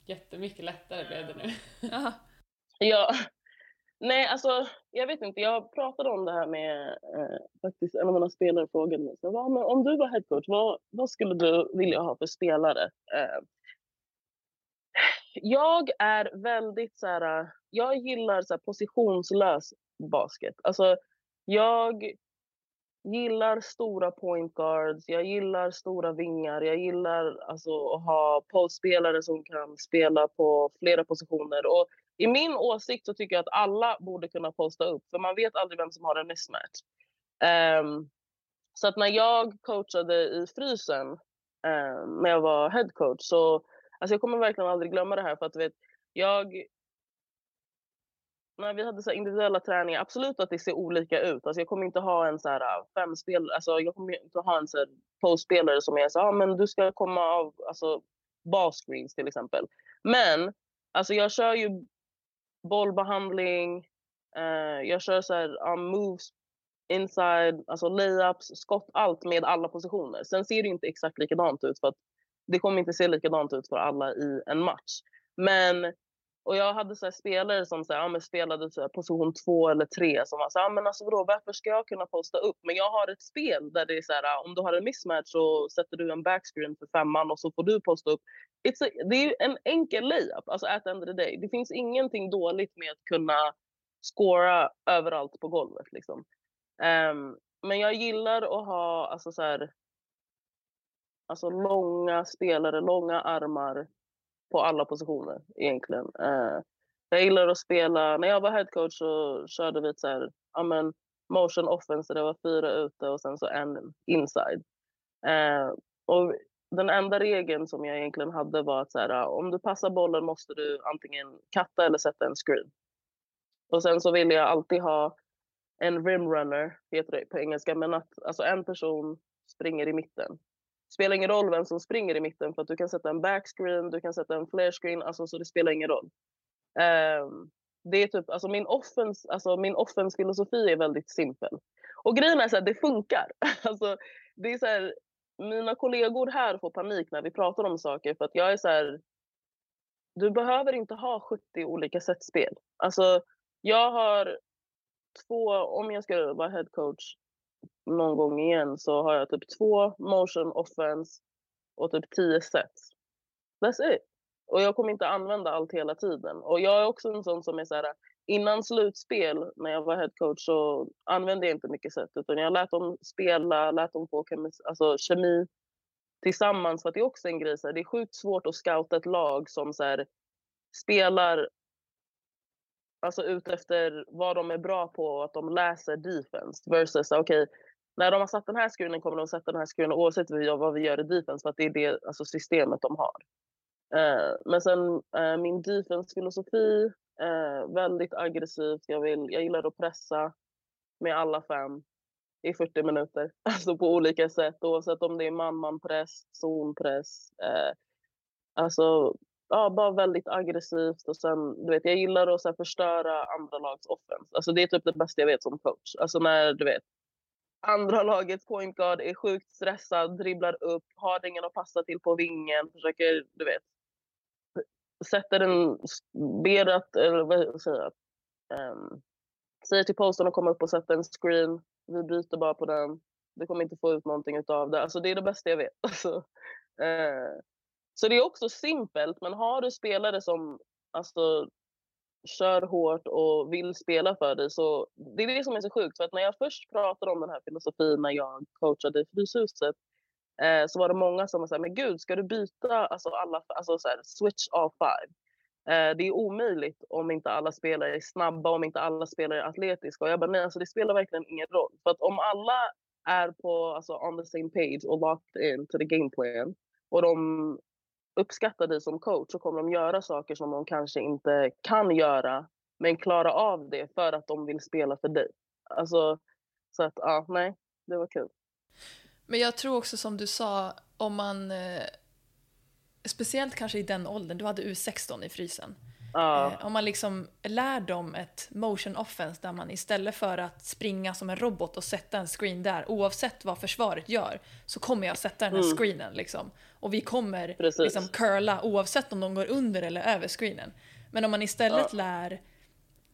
Jättemycket lättare blev det nu. Ja, nej alltså jag vet inte, jag pratade om det här med eh, faktiskt en av mina spelare frågade mig, så, vad, men om du var headcoach, vad, vad skulle du vilja ha för spelare? Eh, jag är väldigt så här, jag gillar så här, positionslös basket. Alltså jag gillar stora point guards, jag gillar stora vingar, jag gillar alltså, att ha postspelare som kan spela på flera positioner. Och I min åsikt så tycker jag att alla borde kunna posta upp, för man vet aldrig vem som har en mismatch. Um, så att när jag coachade i frysen, um, när jag var headcoach, så alltså jag kommer verkligen aldrig glömma det här. för att vet, jag när vi hade så individuella träningar, absolut att det ser olika ut. Alltså jag kommer inte ha en så här äh, fem spel, alltså jag kommer inte ha en så här postspelare som är så ah, men du ska komma av alltså screens till exempel. Men alltså jag kör ju bollbehandling, eh, jag kör så här um, moves inside, alltså layups, skott, allt med alla positioner. Sen ser det inte exakt likadant ut för att det kommer inte se likadant ut för alla i en match. Men och jag hade så spelare som så här, ja, men spelade så här, position två eller tre som var så här, men alltså vadå, varför ska jag kunna posta upp? Men jag har ett spel där det är så här, om du har en mismatch så sätter du en backscreen för femman och så får du posta upp. It's a, det är en enkel layup, alltså at the end of the day. Det finns ingenting dåligt med att kunna scora överallt på golvet liksom. Um, men jag gillar att ha alltså så här, alltså långa spelare, långa armar på alla positioner egentligen. Uh, jag gillar att spela, när jag var headcoach så körde vi ett så här, ja, men motion offense, det var fyra ute och sen så en inside. Uh, och den enda regeln som jag egentligen hade var att så här, om du passar bollen måste du antingen katta eller sätta en screen. Och sen så ville jag alltid ha en rimrunner, heter det på engelska, men att alltså en person springer i mitten spelar ingen roll vem som springer i mitten för att du kan sätta en backscreen, du kan sätta en flarescreen, alltså, så det spelar ingen roll. Um, det är typ, alltså min offens, alltså min offens filosofi är väldigt simpel. Och grejen är så här, det funkar. Alltså, det är så här, mina kollegor här får panik när vi pratar om saker för att jag är så här, du behöver inte ha 70 olika setspel. Alltså, jag har två, om jag ska vara head coach, någon gång igen så har jag typ två motion offense och typ tio sets. That's it. Och jag kommer inte använda allt hela tiden. Och jag är också en sån som är så här, innan slutspel när jag var headcoach så använde jag inte mycket set utan jag lät dem spela, lät dem få kemi, alltså, kemi tillsammans för att det är också en grej, så här, det är sjukt svårt att scouta ett lag som så här, spelar alltså ut efter vad de är bra på och att de läser defense versus okej, okay, när de har satt den här skruven kommer de sätta den här skruven oavsett vad vi gör i defense för att det är det alltså systemet de har. Eh, men sen eh, min defense-filosofi, eh, väldigt aggressivt. Jag, vill, jag gillar att pressa med alla fem i 40 minuter. Alltså på olika sätt oavsett om det är man-man-press, zonpress. Eh, alltså ja, bara väldigt aggressivt och sen, du vet, jag gillar att så här, förstöra andra lags offense. Alltså det är typ det bästa jag vet som coach. Alltså när du vet, andra lagets point guard är sjukt stressad, dribblar upp, har ingen att passa till på vingen, försöker, du vet, sätter en, ber att, eller vad säger jag, um, ehm, säger till posten att komma upp och sätta en screen, vi byter bara på den, du kommer inte få ut någonting av det. Alltså det är det bästa jag vet. Alltså, uh, så det är också simpelt, men har du spelare som alltså, kör hårt och vill spela för dig så det är det som är så sjukt. För att när jag först pratade om den här filosofin när jag coachade i Fryshuset eh, så var det många som var men gud, ska du byta alltså alla, alltså så här, switch all five? Eh, det är omöjligt om inte alla spelare är snabba, om inte alla spelare är atletiska. Och jag bara, nej, alltså det spelar verkligen ingen roll. För att om alla är på, alltså on the same page och locked in to the game plan och de uppskattar dig som coach så kommer de göra saker som de kanske inte kan göra men klara av det för att de vill spela för dig. Alltså, så att ja, nej, det var kul. Men jag tror också som du sa, om man... Eh, speciellt kanske i den åldern, du hade U16 i frysen. Ja, Eh, om man liksom lär dem ett motion offense där man istället för att springa som en robot och sätta en screen där, oavsett vad försvaret gör, så kommer jag sätta den här Mm. screenen liksom. Och vi kommer Precis. liksom curla oavsett om de går under eller över screenen. Men om man istället Ja. lär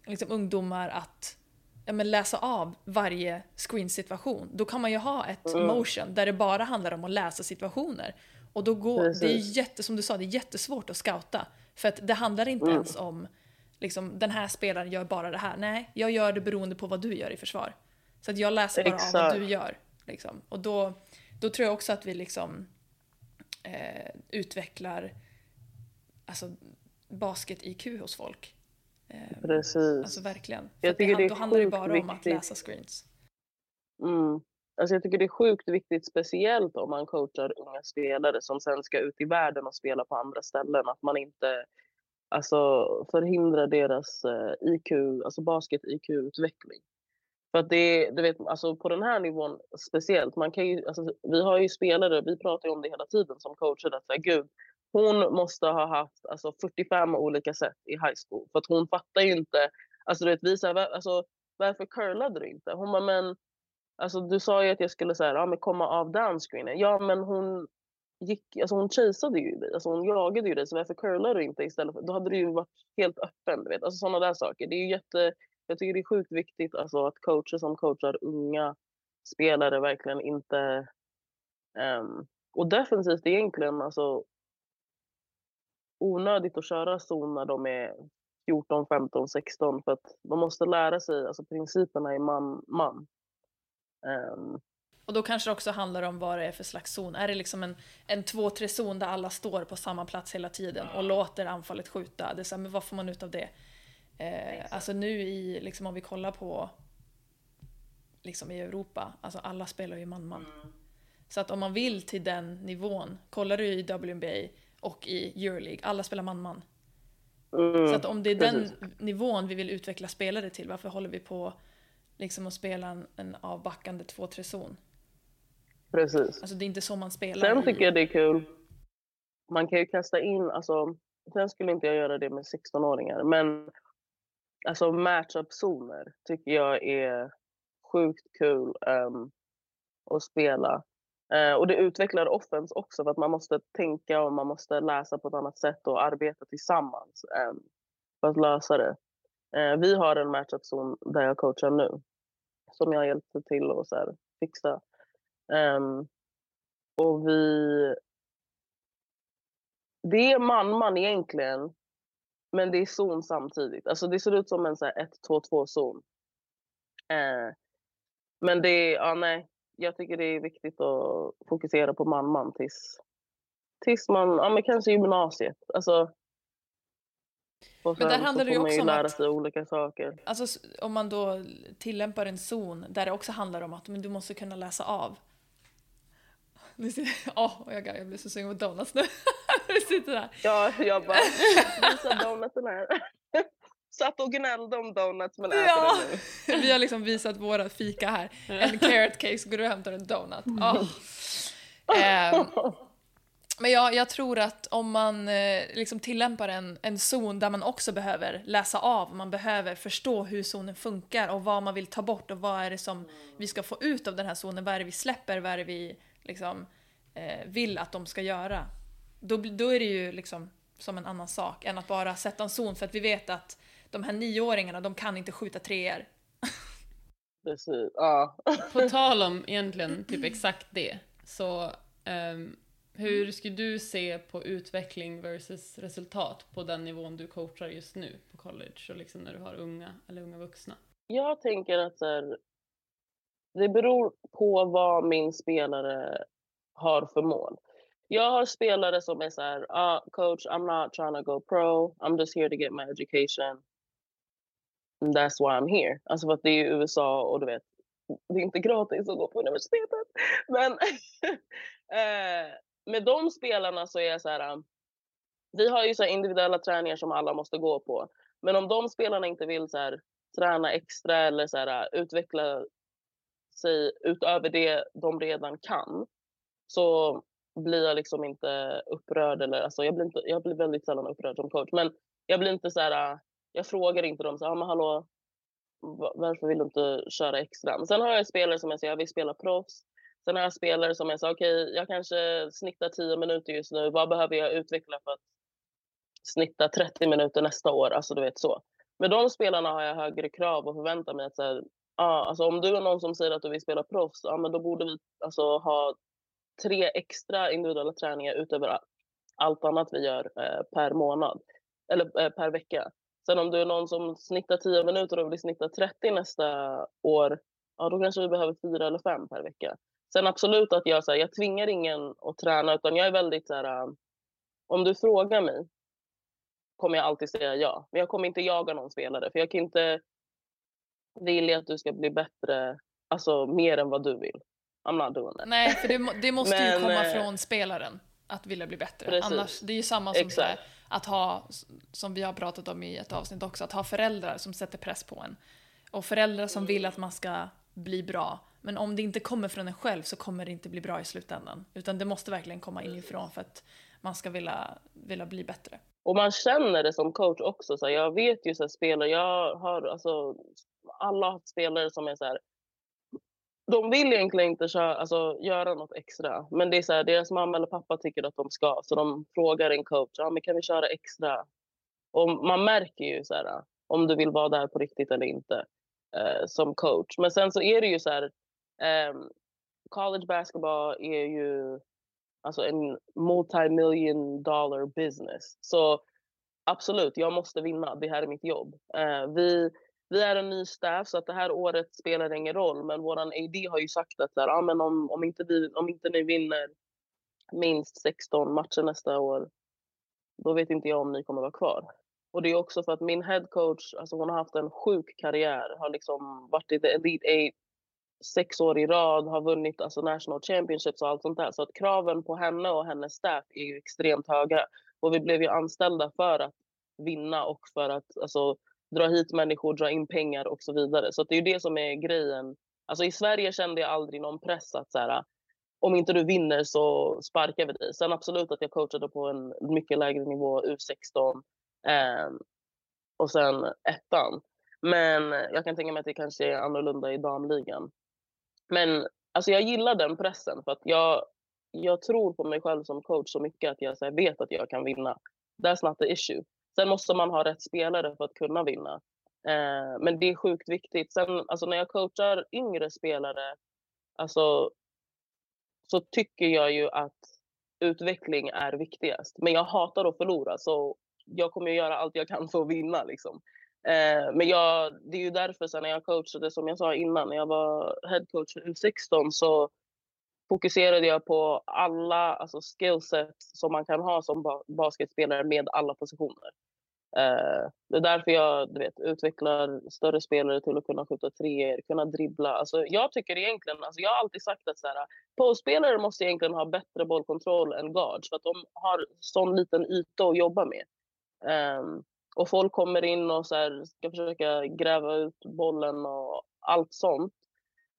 liksom, ungdomar att ja, läsa av varje screen-situation, då kan man ju ha ett Mm. motion där det bara handlar om att läsa situationer. Och då går, det är jätte, som du sa, det är jättesvårt att scouta. För att det handlar inte Mm. ens om liksom, den här spelaren gör bara det här. Nej, jag gör det beroende på vad du gör i försvar. Så att jag läser bara av vad Exakt. du gör. Liksom. Och då, då tror jag också att vi liksom eh, utvecklar alltså, basket-IQ hos folk. Eh, precis. Alltså verkligen. För Jag det, det då handlar det bara om att viktigt. läsa screens. Mm. Alltså jag tycker det är sjukt viktigt, speciellt om man coachar unga spelare som sen ska ut i världen och spela på andra ställen, att man inte alltså, förhindrar deras eh, IQ, alltså basket-IQ-utveckling. För att det, du vet, alltså på den här nivån speciellt, man kan ju, alltså, vi har ju spelare, vi pratar ju om det hela tiden som coacher, att säga, gud, hon måste ha haft alltså, 45 olika sätt i high school, för att hon fattar ju inte, alltså du vet, vi säger, alltså, varför curlade du inte? Hon bara, men Alltså du sa ju att jag skulle så här, ja, men komma av downscreenen. Ja men hon gick, alltså hon chaseade ju dig, alltså hon jagade ju dig så varför curlar du inte istället för, då hade du ju varit helt öppen du vet. Alltså sådana där saker. Det är ju jätte, jag tycker det är sjukt viktigt alltså att coacher som coachar unga spelare verkligen inte Um, och defensivt egentligen alltså onödigt att köra zon när de är 14, 15, 16 för att de måste lära sig alltså principerna i man-man. Ehm, Och då kanske det också handlar om vad det är för slags zon. Är det liksom en, en 2-3 zon där alla står på samma plats hela tiden och låter anfallet skjuta? Det är så här, men vad får man ut av det? Eh, alltså nu i, liksom om vi kollar på liksom i Europa, alltså alla spelar ju man-man. Så att om man vill till den nivån, kollar du i WNBA och i Euroleague, alla spelar man-man. mm, Så att om det är precis. den nivån vi vill utveckla spelare till, varför håller vi på liksom att spela en, en avbackande 2-3 zon? precis. Alltså det är inte så man spelar. Sen tycker jag det är kul. Man kan ju kasta in, alltså, sen skulle inte jag göra det med 16-åringar, men alltså matchup-zoner tycker jag är sjukt kul ehm, att spela. Eh, och det utvecklar offense också för att man måste tänka och man måste läsa på ett annat sätt och arbeta tillsammans ehm, för att lösa det. Eh, vi har en matchup-zon där jag coachar nu som jag hjälpte till att så här, fixa. Um, och vi... Det är man-man egentligen, men det är zon samtidigt. Alltså det ser ut som en 1-2-2-zon. Eh, men det är, ja nej, jag tycker det är viktigt att fokusera på man-man tills, tills man, ja men kanske gymnasiet. Alltså, och Men där handlar så det ju får man också ju om lära att- sig olika saker. Alltså om man då tillämpar en zon där det också handlar om att men du måste kunna läsa av. Nu sitter, åh, jag, jag blir så sugen på donuts nu. du sitter där. Ja, jag bara, visa donuten här. Satt och gnällde om donuts men äter Ja. den nu. Vi har liksom visat våra fika här. En carrot cake, går du och hämtar en donut. Ja. Ehm, men jag, jag tror att om man eh, liksom tillämpar en, en zon där man också behöver läsa av, man behöver förstå hur zonen funkar och vad man vill ta bort och vad är det som vi ska få ut av den här zonen, vad är det vi släpper, vad är det vi liksom, eh, vill att de ska göra. Då, då är det ju liksom som en annan sak än att bara sätta en zon för att vi vet att de här nioåringarna, de kan inte skjuta treor. Precis, ja. På tal om egentligen typ exakt det, så ehm, hur skulle du se på utveckling versus resultat på den nivån du coachar just nu på college och liksom när du har unga eller unga vuxna? Jag tänker att här, det beror på vad min spelare har för mål. Jag har spelare som är så här, ah, coach, I'm not trying to go pro, I'm just here to get my education. And that's why I'm here. Alltså för att det är ju USA och du vet, det är inte gratis att gå på universitetet. Men eh, med de spelarna så är jag så här, ähm, vi har ju så här individuella träningar som alla måste gå på. Men om de spelarna inte vill så här, träna extra eller så här, äh, utveckla sig utöver det de redan kan så blir jag liksom inte upprörd. Eller, alltså jag, blir inte, jag blir väldigt sällan upprörd som coach. Men jag blir inte så här, äh, jag frågar inte dem så här, ah, men hallå, varför vill du inte köra extra? Men sen har jag spelare som jag säger, jag vill spela proffs. Sen har jag spelare som jag säger, okej, okay, jag kanske snittar 10 minuter just nu. Vad behöver jag utveckla för att snitta 30 minuter nästa år? Alltså du vet så. Med de spelarna har jag högre krav och förväntar mig att så här, ah, alltså om du är någon som säger att du vill spela proffs, ah, men då borde vi alltså ha tre extra individuella träningar utöver allt annat vi gör eh, per månad eller eh, per vecka. Sen om du är någon som snittar 10 minuter och vill snitta 30 nästa år, ja då kanske vi behöver fyra eller fem per vecka. Sen absolut att jag, så här, jag tvingar ingen att träna utan jag är väldigt så här, um, om du frågar mig kommer jag alltid säga ja. Men jag kommer inte jaga någon spelare för jag kan inte vilja att du ska bli bättre, alltså mer än vad du vill. I'm not doing it. Nej, för det, det måste Men, ju komma eh, från spelaren att vilja bli bättre. Precis. Annars, det är ju samma som här, att ha, som vi har pratat om i ett avsnitt också, att ha föräldrar som sätter press på en. Och föräldrar som vill att man ska bli bra. Men om det inte kommer från en själv så kommer det inte bli bra i slutändan. Utan det måste verkligen komma inifrån för att man ska vilja, vilja bli bättre. Och man känner det som coach också. Så jag vet ju så här, spelare, jag har alltså alla har spelare som är så här, de vill egentligen inte köra, alltså, göra något extra. Men det är så här, deras mamma eller pappa tycker att de ska. Så de frågar en coach, ja, men kan vi köra extra? Och man märker ju så här, om du vill vara där på riktigt eller inte eh, som coach. Men sen så är det ju så här, Um, college basketball är ju alltså en multi-million dollar business. Så absolut, jag måste vinna. Det här är mitt jobb. Uh, vi vi är en ny staff så att det här året spelar ingen roll. Men vår AD har ju sagt att där, ah, men om, om, inte vi, om inte ni vinner minst 16 matcher nästa år, då vet inte jag om ni kommer vara kvar. Och det är också för att min headcoach, alltså hon har haft en sjuk karriär, har liksom varit i the Elite Eight sex år i rad, har vunnit alltså national championships och allt sånt där. Så att kraven på henne och hennes staff är ju extremt höga. Och vi blev ju anställda för att vinna och för att alltså, dra hit människor, dra in pengar och så vidare. Så det är ju det som är grejen. Alltså I Sverige kände jag aldrig någon press att så här, om inte du vinner så sparkar vi dig. Sen absolut att jag coachade på en mycket lägre nivå, U16 eh, och sen ettan. Men jag kan tänka mig att det kanske är annorlunda i damligan. Men alltså jag gillar den pressen för att jag, jag tror på mig själv som coach så mycket att jag här, vet att jag kan vinna. That's not the issue. Sen måste man ha rätt spelare för att kunna vinna. Eh, men det är sjukt viktigt. Sen alltså när jag coachar yngre spelare alltså, så tycker jag ju att utveckling är viktigast. Men jag hatar att förlora så jag kommer att göra allt jag kan för att vinna. Liksom. Eh, men jag, det är ju därför sen när jag coachade, som jag sa innan, när jag var headcoach för U16 så fokuserade jag på alla alltså skillsets som man kan ha som basketspelare med alla positioner. Eh, det är därför jag du vet, utvecklar större spelare till att kunna skjuta treor, kunna dribbla. Alltså, jag tycker egentligen, alltså, jag har alltid sagt att så här, postspelare måste egentligen ha bättre bollkontroll än guards för att de har sån liten yta att jobba med. Um, och folk kommer in och så här, ska försöka gräva ut bollen och allt sånt.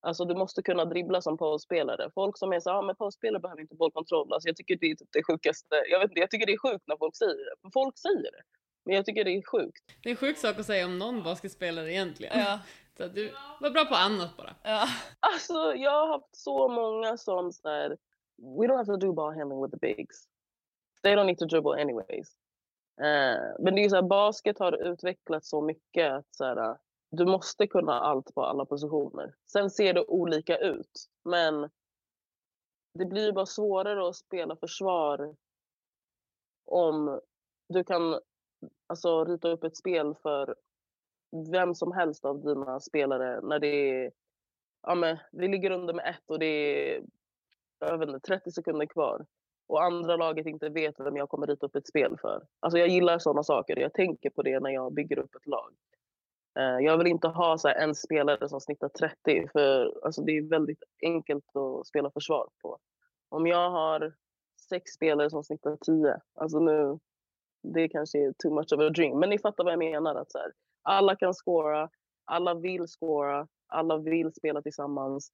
Alltså du måste kunna dribbla som postspelare. Folk som är så ja men postspelare behöver inte bollkontroll. Alltså jag tycker det är typ det sjukaste. Jag, vet inte, jag tycker det är sjukt när folk säger det. För folk säger det. Men jag tycker det är sjukt. Det är en sjuk sak att säga om någon basketspelare egentligen. Ja. Så du var bra på annat bara. Ja. Alltså jag har haft så många som såhär, we don't have to do ball handling with the bigs. They don't need to dribble anyways. Eh, men det är så här, basket har utvecklats så mycket att så här, du måste kunna allt på alla positioner. Sen ser det olika ut, men det blir bara svårare att spela försvar om du kan alltså, rita upp ett spel för vem som helst av dina spelare när det är, ja, men, vi ligger under med ett och det är jag vet inte, 30 sekunder kvar och andra laget inte vet vem jag kommer rita upp ett spel för. Alltså jag gillar sådana saker. Jag tänker på det när jag bygger upp ett lag. Eh, jag vill inte ha så en spelare som snittar 30 för alltså det är väldigt enkelt att spela försvar på. Om jag har sex spelare som snittar 10, alltså nu det kanske är too much of a dream. Men ni fattar vad jag menar. Att så här, alla kan scora, alla vill scora, alla vill spela tillsammans.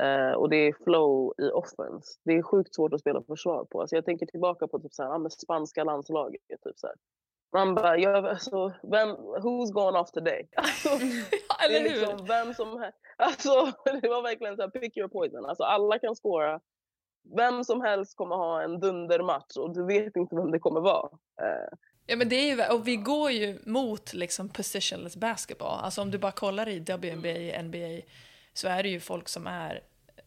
Eh, och det är flow i offense. Det är sjukt svårt att spela försvar på. Alltså jag tänker tillbaka på typ så här, men spanska landslaget. Typ så här. Man bara, jag, alltså, vem, who's going off today? Alltså, det är liksom vem som alltså, Det var verkligen så här, pick your poison. Alltså, alla kan scora. Vem som helst kommer ha en dundermatch och du vet inte vem det kommer vara. Eh, Ja men det är ju, och vi går ju mot liksom positionless basketball. Alltså om du bara kollar i WNBA, NBA så är det ju folk som är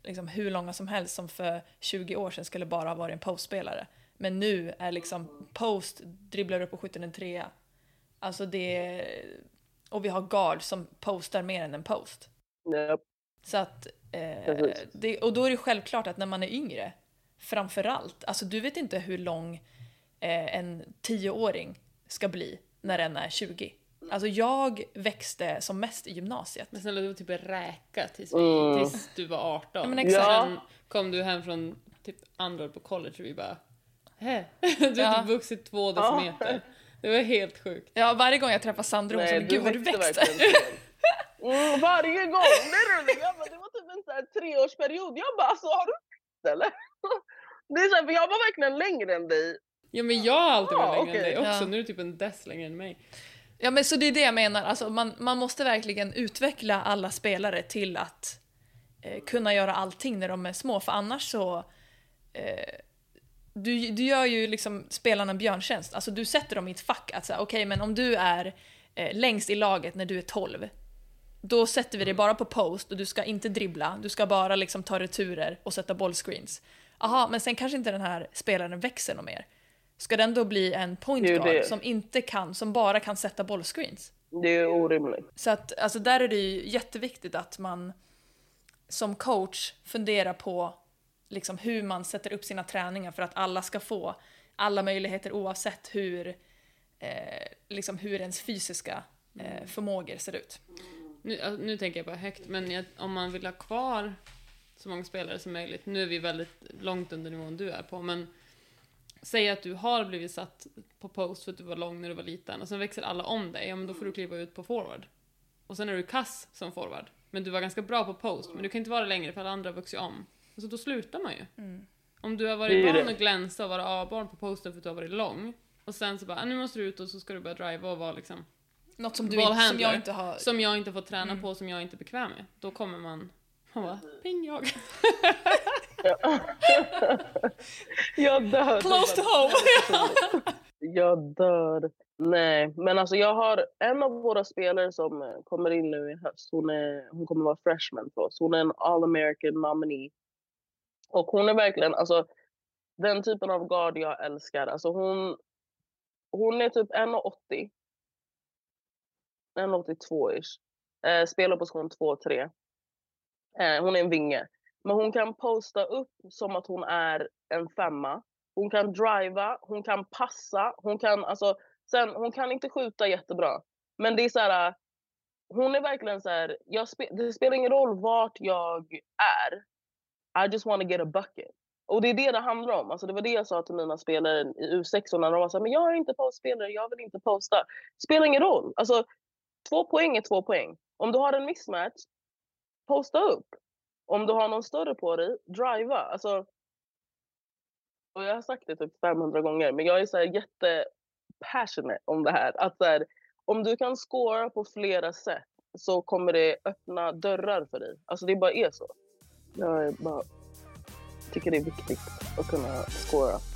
liksom hur långa som helst som för 20 år sedan skulle bara ha varit en postspelare. Men nu är liksom post, dribblar upp och skjuter en trea. Alltså det och vi har guard som postar mer än en post. ja, Så att, eh, det, och då är det självklart att när man är yngre, framförallt, alltså du vet inte hur lång eh, en tioåring ska bli när den är 20. Alltså jag växte som mest i gymnasiet. Men snälla, du var typ räka tills, Mm. tills du var 18. Ja, men exakt. Sen kom du hem från typ andra på college och vi bara Hä? Du har Ja. typ vuxit två decimeter. Det var helt sjukt. Ja, varje gång jag träffar Sandra hon säger gud vad du växte. Mm, varje gång! Literally. Jag bara, det var typ en så här treårsperiod. Jag bara, alltså har du växt eller? Det är så här, för jag var verkligen längre än dig. Ja men jag har alltid varit Ah, längre än okej. dig också, Ja. nu är du typ en dess längre än mig. Ja men så det är det jag menar, alltså, man, man måste verkligen utveckla alla spelare till att eh, kunna göra allting när de är små för annars så eh, du, du gör ju liksom spelarna en björntjänst, alltså du sätter dem i ett fack att säga okej men om du är eh, längst i laget när du är 12 då sätter vi dig bara på post och du ska inte dribbla, du ska bara liksom ta returer och sätta bollscreens. Aha, men sen kanske inte den här spelaren växer något mer. Ska den då bli en point guard det. som inte kan, som bara kan sätta bollscreens? Det är orimligt. Så att alltså där är det ju jätteviktigt att man som coach funderar på liksom hur man sätter upp sina träningar för att alla ska få alla möjligheter oavsett hur, eh, liksom hur ens fysiska eh, förmågor ser ut. Nu, nu tänker jag bara högt, men jag, om man vill ha kvar så många spelare som möjligt, nu är vi väldigt långt under nivån du är på, men säg att du har blivit satt på post för att du var lång när du var liten och sen växer alla om dig, ja men då får du kliva ut på forward. Och sen är du kass som forward, men du var ganska bra på post, men du kan inte vara det längre för alla andra vuxit om. Alltså då slutar man ju. Om du har varit van att glänsa och vara A-barn på posten för att du har varit lång, och sen så bara, ah, nu måste du ut och så ska du börja driva och vara liksom Något som, du inte, som jag inte har... som jag inte får träna på, som jag inte är bekväm med. Då kommer man, man bara, ping jag. Jag dör. Close to home! Jag dör. Nej, men alltså jag har en av våra spelare som eh, kommer in nu i höst. Hon, är, hon kommer vara freshman för oss. Hon är en all American nominee. Och hon är verkligen, alltså den typen av guard jag älskar. Alltså hon, hon är typ 1,80. 1,82-ish. Eh, spelar position 2-3. Eh, hon är en vinge. Men hon kan posta upp som att hon är en femma. Hon kan driva, hon kan passa, hon kan alltså sen hon kan inte skjuta jättebra. Men det är så här äh, hon är verkligen så här jag spe, det spelar ingen roll vart jag är. I just want to get a bucket. Och det är det det handlar om. Alltså det var det jag sa till mina spelare i U16 när de var så här, men jag är inte postspelare, jag vill inte posta. Spelar ingen roll. Alltså två poäng är två poäng. Om du har en mismatch, posta upp. Om du har någon större på dig, driva. Alltså, och jag har sagt det typ 500 gånger, men jag är så här jätte passionate om det här. Att så här, om du kan scora på flera sätt så kommer det öppna dörrar för dig. Alltså det bara är så. Jag är bara, tycker det är viktigt att kunna scora.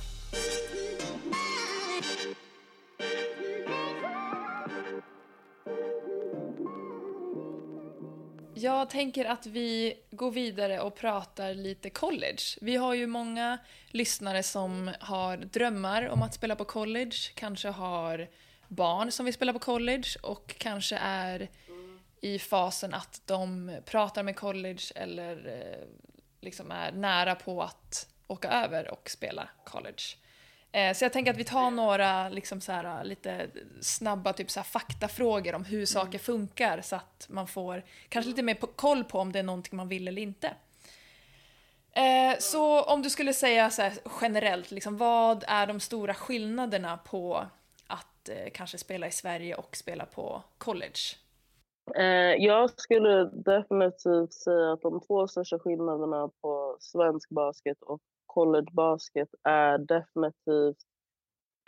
Jag tänker att vi går vidare och pratar lite college. Vi har ju många lyssnare som har drömmar om att spela på college, kanske har barn som vill spela på college och kanske är i fasen att de pratar med college eller eh, liksom är nära på att åka över och spela college. Eh, Så jag tänker att vi tar några liksom så här, lite snabba typ så här, faktafrågor om hur saker funkar så att man får kanske lite mer koll på om det är någonting man vill eller inte. Eh, Så om du skulle säga så här, generellt, liksom, vad är de stora skillnaderna på att eh, kanske spela i Sverige och spela på college? Jag skulle definitivt säga att de två största skillnaderna på svensk basket och college basket är definitivt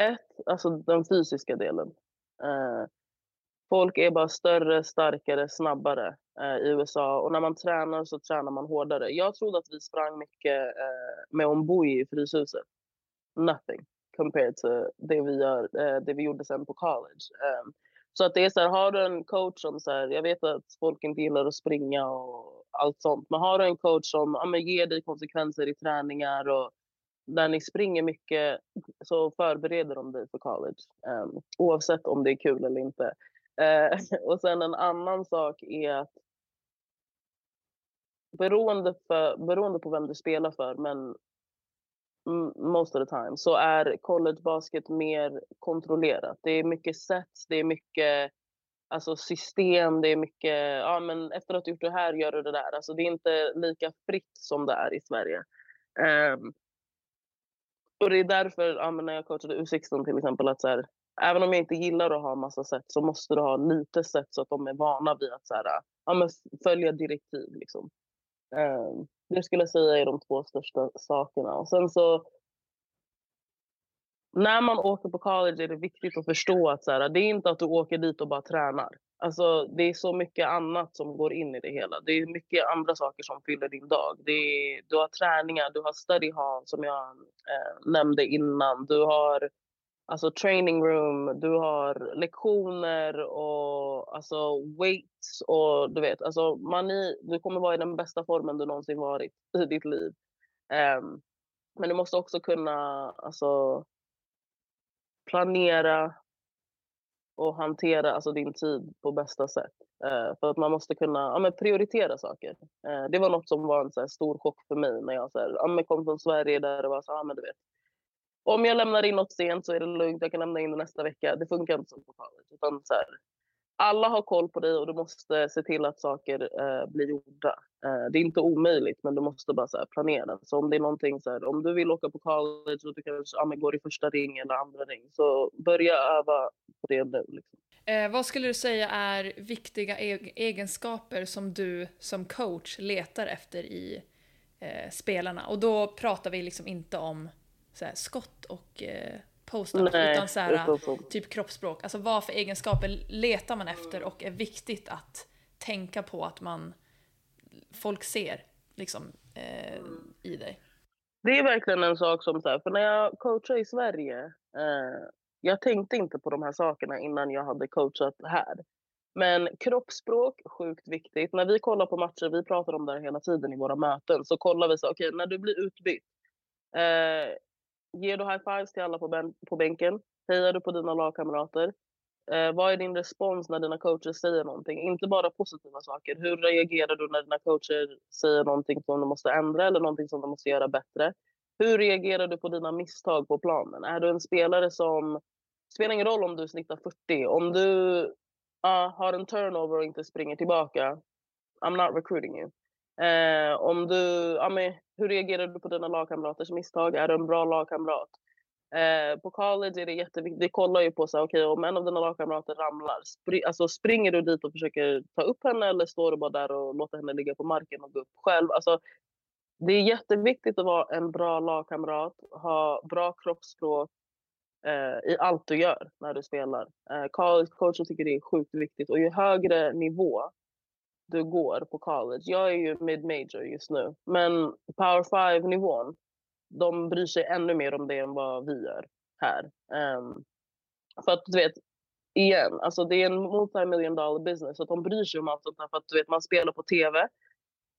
ett, alltså den fysiska delen. Eh, folk är bara större, starkare, snabbare eh, i USA och när man tränar så tränar man hårdare. Jag trodde att vi sprang mycket eh, med Omboy i Fryshuset. Nothing compared to det vi, gör, eh, det vi gjorde sen på college. Eh, så att det är så här, har du en coach som så här, jag vet att folk inte gillar att springa och allt sånt, men har du en coach som ja, men ger dig konsekvenser i träningar och när ni springer mycket så förbereder de dig för college. Um, oavsett om det är kul eller inte. Uh, och sen en annan sak är att beroende, för, beroende på vem du spelar för, men most of the time, så är college basket mer kontrollerat. Det är mycket sets, det är mycket alltså system, det är mycket, ja men efter att du gjort det här gör du det där. Alltså det är inte lika fritt som det är i Sverige. Um, och det är därför, ja, när jag coachade U16 till exempel, att så här, även om jag inte gillar att ha massa set så måste du ha lite set så att de är vana vid att så här, ja, men följa direktiv. Liksom. Ehm, um, det skulle jag säga är de två största sakerna. Och sen så när man åker på college är det viktigt att förstå att så här, det är inte att du åker dit och bara tränar. Alltså, det är så mycket annat som går in i det hela. Det är mycket andra saker som fyller din dag. Det är, du har träningar, du har study hall som jag eh, nämnde innan. Du har alltså, training room, du har lektioner och alltså, weights och du vet, alltså, man i, du kommer vara i den bästa formen du någonsin varit i ditt liv. Um, men du måste också kunna alltså, planera och hantera alltså, din tid på bästa sätt. Eh, för att man måste kunna ja, men prioritera saker. Eh, det var något som var en så här, stor chock för mig när jag så här, ja, kom från Sverige där det var så ja, men du vet. Om jag lämnar in något sent så är det lugnt, jag kan lämna in det nästa vecka. Det funkar inte så på college. Utan så här, alla har koll på dig och du måste se till att saker eh, blir gjorda. Eh, det är inte omöjligt, men du måste bara så här, planera. Så om det är någonting så här, om du vill åka på college och du kanske ja, går i första ring eller andra ring, så börja öva på det nu. Liksom. Eh, vad skulle du säga är viktiga e egenskaper som du som coach letar efter i eh, spelarna? Och då pratar vi liksom inte om såhär, skott och eh, post-up, utan såhär, typ kroppsspråk. Alltså vad för egenskaper letar man efter och är viktigt att tänka på att man folk ser liksom, eh, i dig? Det är verkligen en sak som, så här, för när jag coachar i Sverige eh, jag tänkte inte på de här sakerna innan jag hade coachat här. Men kroppsspråk, sjukt viktigt. När vi kollar på matcher, vi pratar om det här hela tiden i våra möten, så kollar vi så okej, okay, när du blir utbytt. Eh, ger du high fives till alla på, ben, på bänken? Hejar du på dina lagkamrater? Eh, vad är din respons när dina coacher säger någonting? Inte bara positiva saker. Hur reagerar du när dina coacher säger någonting som du måste ändra eller någonting som du måste göra bättre? Hur reagerar du på dina misstag på planen? Är du en spelare som... Det spelar ingen roll om du snittar 40. Om du uh, har en turnover och inte springer tillbaka, I'm not recruiting you. Eh, om du, ja, men, hur reagerar du på dina lagkamraters misstag? Är du en bra lagkamrat? Eh, på college är det jätteviktigt. Vi kollar ju på så okay, om en av dina lagkamrater ramlar. Spri alltså, springer du dit och försöker ta upp henne eller står du bara där och låter henne ligga på marken och gå upp själv? Alltså, det är jätteviktigt att vara en bra lagkamrat, ha bra kroppsspråk eh, i allt du gör när du spelar. Eh, college coachen tycker det är sjukt viktigt och ju högre nivå du går på college. Jag är ju mid-major just nu, men power 5 nivån, de bryr sig ännu mer om det än vad vi gör här. Um, för att du vet, igen, alltså det är en multi-million dollar business. Så att de bryr sig om allt sånt här för att du vet, man spelar på TV.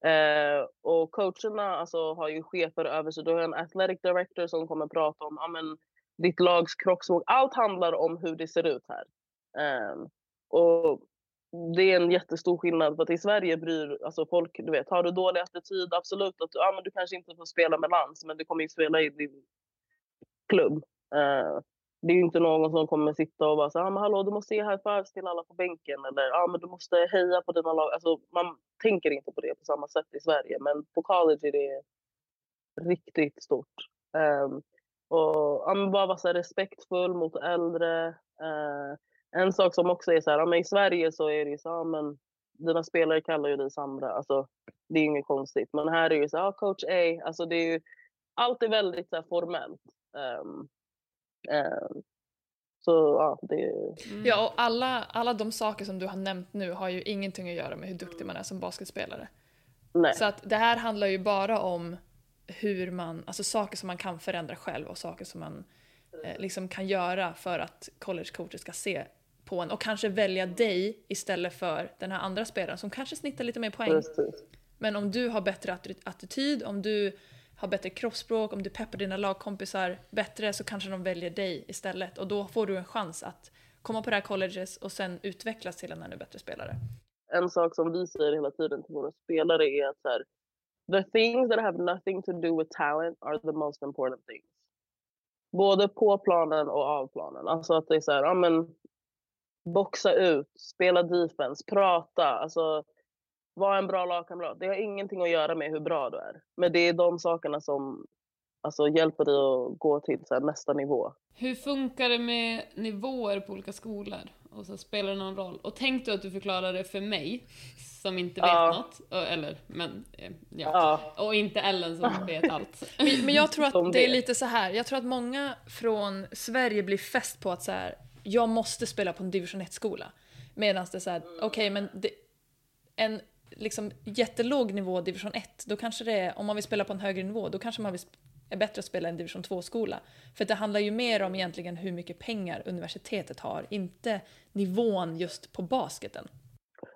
Uh, ehm, och coacherna alltså, har ju chefer över sig. Du har en athletic director som kommer prata om amen, ditt lags kroppsspråk. Allt handlar om hur det ser ut här. Um, och det är en jättestor skillnad. För att i Sverige bryr alltså folk, du vet, har du dålig attityd, absolut att du, men du kanske inte får spela med lands, men du kommer ju spela i din klubb. Uh, det är ju inte någon som kommer sitta och bara säga ah, men hallå du måste ge high fives till alla på bänken eller ah, men du måste heja på dina lag. Alltså, man tänker inte på det på samma sätt i Sverige men på college är det riktigt stort. Um, Och ja, men bara vara så respektfull mot äldre. Uh, en sak som också är så här, men i Sverige så är det ju så, ja, men dina spelare kallar ju dig Sandra. Alltså, det är inget konstigt. Men här är det ju så här, ja, coach A. Alltså, det är ju, allt är väldigt så här, formellt. Um, um, så ja, det Mm. Ja, och alla, alla de saker som du har nämnt nu har ju ingenting att göra med hur duktig man är som basketspelare. nej. Så att det här handlar ju bara om hur man, alltså saker som man kan förändra själv och saker som man eh, liksom kan göra för att collegecoacher ska se på en och kanske välja dig istället för den här andra spelaren som kanske snittar lite mer poäng. Precis. Men om du har bättre atti- attityd, om du har bättre kroppsspråk, om du peppar dina lagkompisar bättre så kanske de väljer dig istället och då får du en chans att komma på det här colleges och sen utvecklas till en ännu bättre spelare. en sak som vi säger hela tiden till våra spelare är att här, the things that have nothing to do with talent are the most important things. Både på planen och av planen. Alltså att det är så här, ja men boxa ut, spela defense, prata, alltså vara en bra lagkamrat. Det har ingenting att göra med hur bra du är. Men det är de sakerna som alltså, hjälper dig att gå till så här, nästa nivå. Hur funkar det med nivåer på olika skolor? Och så spelar det någon roll? Och tänk du att du förklarar det för mig, som inte vet Ja. något. Eller, men, eh, ja. Ja, Och inte Ellen som vet allt. Men, men jag tror att det är lite så här. jag tror att många från Sverige blir fäst på att så här, jag måste spela på en division 1-skola. Medan det är så här, okej men det, en liksom jättelåg nivå division 1, då kanske det är, om man vill spela på en högre nivå, då kanske man vill, är bättre att spela en division 2-skola. För det handlar ju mer om egentligen hur mycket pengar universitetet har, inte nivån just på basketen.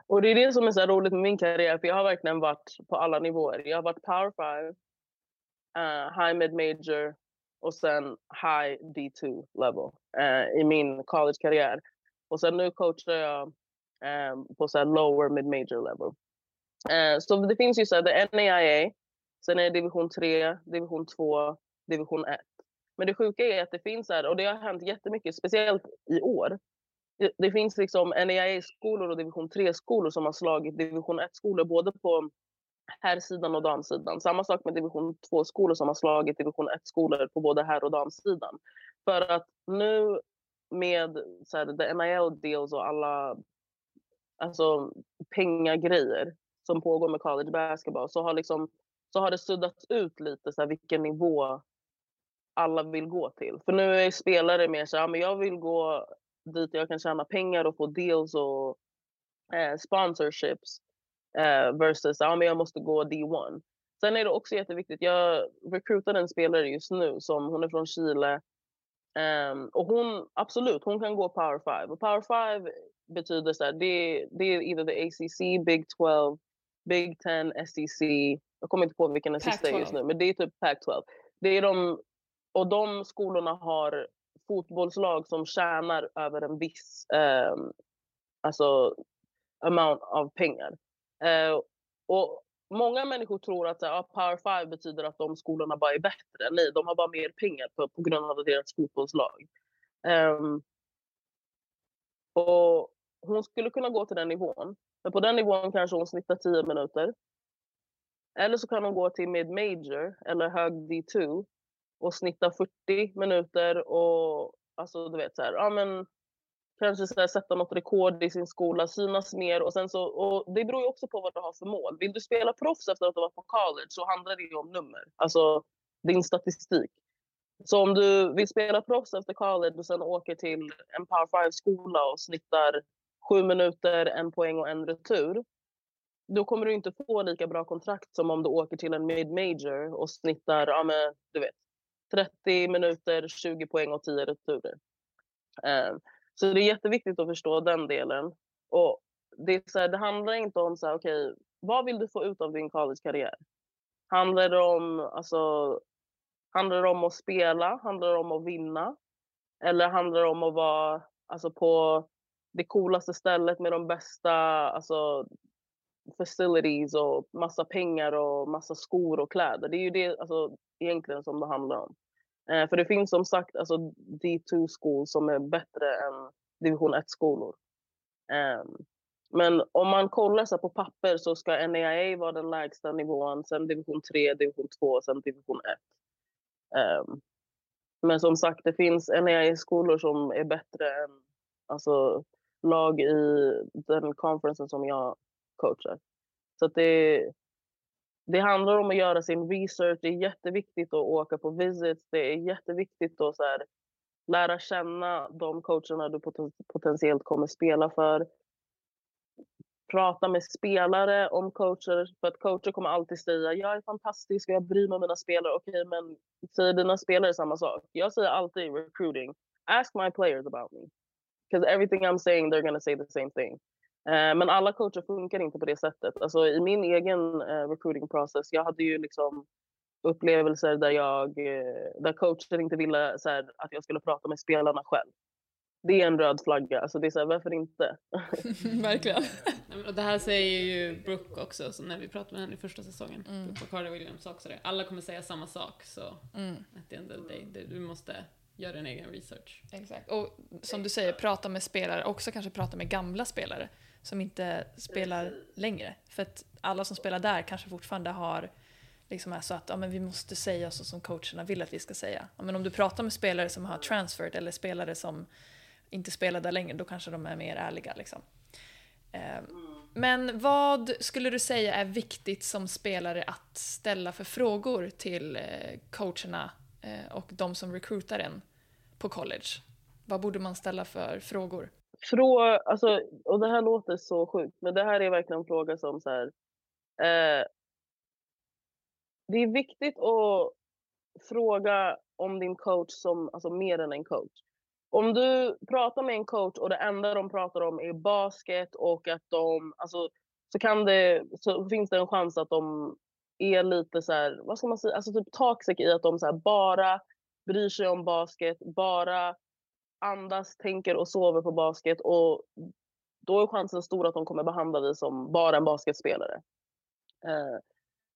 Och det är det som är så roligt med min karriär, för jag har verkligen varit på alla nivåer. Jag har varit power 5, uh, high mid major och sen high D2 level eh, i min collegekarriär. Och sen nu coachar jag eh, på så här lower mid major level. Eh, så det finns ju så här, det är NAIA, sen är det division 3, division 2, division 1. Men det sjuka är att det finns här, och det har hänt jättemycket, speciellt i år, det, det finns liksom NAIA-skolor och division 3-skolor som har slagit division 1-skolor både på herrsidan och damsidan. Samma sak med division 2-skolor som har slagit division 1-skolor på både herr och damsidan. För att nu med så här, the NIL deals och alla alltså, pengagrejer som pågår med college basketball så har, liksom, så har det suddats ut lite så här, vilken nivå alla vill gå till. För nu är spelare mer så här, ja, men jag vill gå dit jag kan tjäna pengar och få deals och eh, sponsorships eh, versus ja, men jag måste gå D1. Sen är det också jätteviktigt, jag recruitar en spelare just nu som hon är från Chile Ehm, och hon, absolut, hon kan gå Power 5. Och Power 5 betyder så här, det, det är either the ACC, Big 12, Big 10, SEC. Jag kommer inte på vilken den sista är just Pac-12. nu, men det är typ Pac-12. Det är de, och de skolorna har fotbollslag som tjänar över en viss ehm, alltså, amount av pengar. Eh, och Många människor tror att ja, Power five betyder att de skolorna bara är bättre. Nej, de har bara mer pengar på, på grund av deras fotbollslag. Ehm, och hon skulle kunna gå till den nivån. Men på den nivån kanske hon snittar 10 minuter. Eller så kan hon gå till mid major eller hög D2 och snitta 40 minuter och alltså du vet så här, ja men kanske så här, sätta något rekord i sin skola, synas mer och sen så, och det beror ju också på vad du har för mål. Vill du spela proffs efter att du varit på college så handlar det ju om nummer, alltså din statistik. Så om du vill spela proffs efter college och sen åker till en power 5-skola och snittar sju minuter, en poäng och en retur, då kommer du inte få lika bra kontrakt som om du åker till en mid-major och snittar, ja men du vet, 30 minuter, 20 poäng och 10 returer. Eh, så det är jätteviktigt att förstå den delen. Och det, är så här, det handlar inte om så här, okej, vad vill du få ut av din college-karriär? Handlar det om, alltså, handlar det om att spela? Handlar det om att vinna? Eller handlar det om att vara alltså, på det coolaste stället med de bästa alltså, facilities och massa pengar och massa skor och kläder? Det är ju det alltså, egentligen som det handlar om. Eh, för det finns som sagt alltså, D2-skolor som är bättre än division 1-skolor. Eh, men om man kollar så här på papper så ska NAIA vara den lägsta nivån, sen division 3, division 2 och sen division 1. Ehm, Men som sagt, det finns NAIA-skolor som är bättre än alltså, lag i den konferensen som jag coachar. Så att det, det handlar om att göra sin research. Det är jätteviktigt att åka på visits. Det är jätteviktigt att så här, lära känna de coacherna du potentiellt kommer spela för. Prata med spelare om coacher, för att coacher kommer alltid säga jag är fantastisk och jag bryr mig om mina spelare. Okej, okay, men säger dina spelare samma sak? Jag säger alltid i recruiting, ask my players about me. Because everything I'm saying they're gonna say the same thing. Uh, men alla coacher funkar inte på det sättet. Alltså, I min egen uh, recruiting process, jag hade ju liksom upplevelser där, jag, uh, där coachen inte ville så här, att jag skulle prata med spelarna själv. Det är en röd flagga. Alltså, det är så här, varför inte? Verkligen. Och det här säger ju Brooke också, så när vi pratade med henne i första säsongen. Mm. Brooke och Carter Williams också det. Alla kommer säga samma sak, så Mm. at the end of the day, det- du måste göra din egen research. Exakt. Och som du säger, prata med spelare, också kanske prata med gamla spelare som inte spelar längre. För att alla som spelar där kanske fortfarande har liksom är så att ja, men vi måste säga så som coacherna vill att vi ska säga. Ja, men om du pratar med spelare som har transferred eller spelare som inte spelar där längre, då kanske de är mer ärliga. Liksom. Ehm, men vad skulle du säga är viktigt som spelare att ställa för frågor till eh, coacherna eh, och de som recruitar en på college? Vad borde man ställa för frågor? Frå, alltså, och det här låter så sjukt, men det här är verkligen en fråga som så här, eh, Det är viktigt att fråga om din coach som alltså, mer än en coach. Om du pratar med en coach och det enda de pratar om är basket och att de, alltså, så kan det, så finns det en chans att de är lite så här, vad ska man säga, alltså typ toxic i att de så här, bara bryr sig om basket, bara andas, tänker och sover på basket och då är chansen stor att de kommer behandla dig som bara en basketspelare. Uh,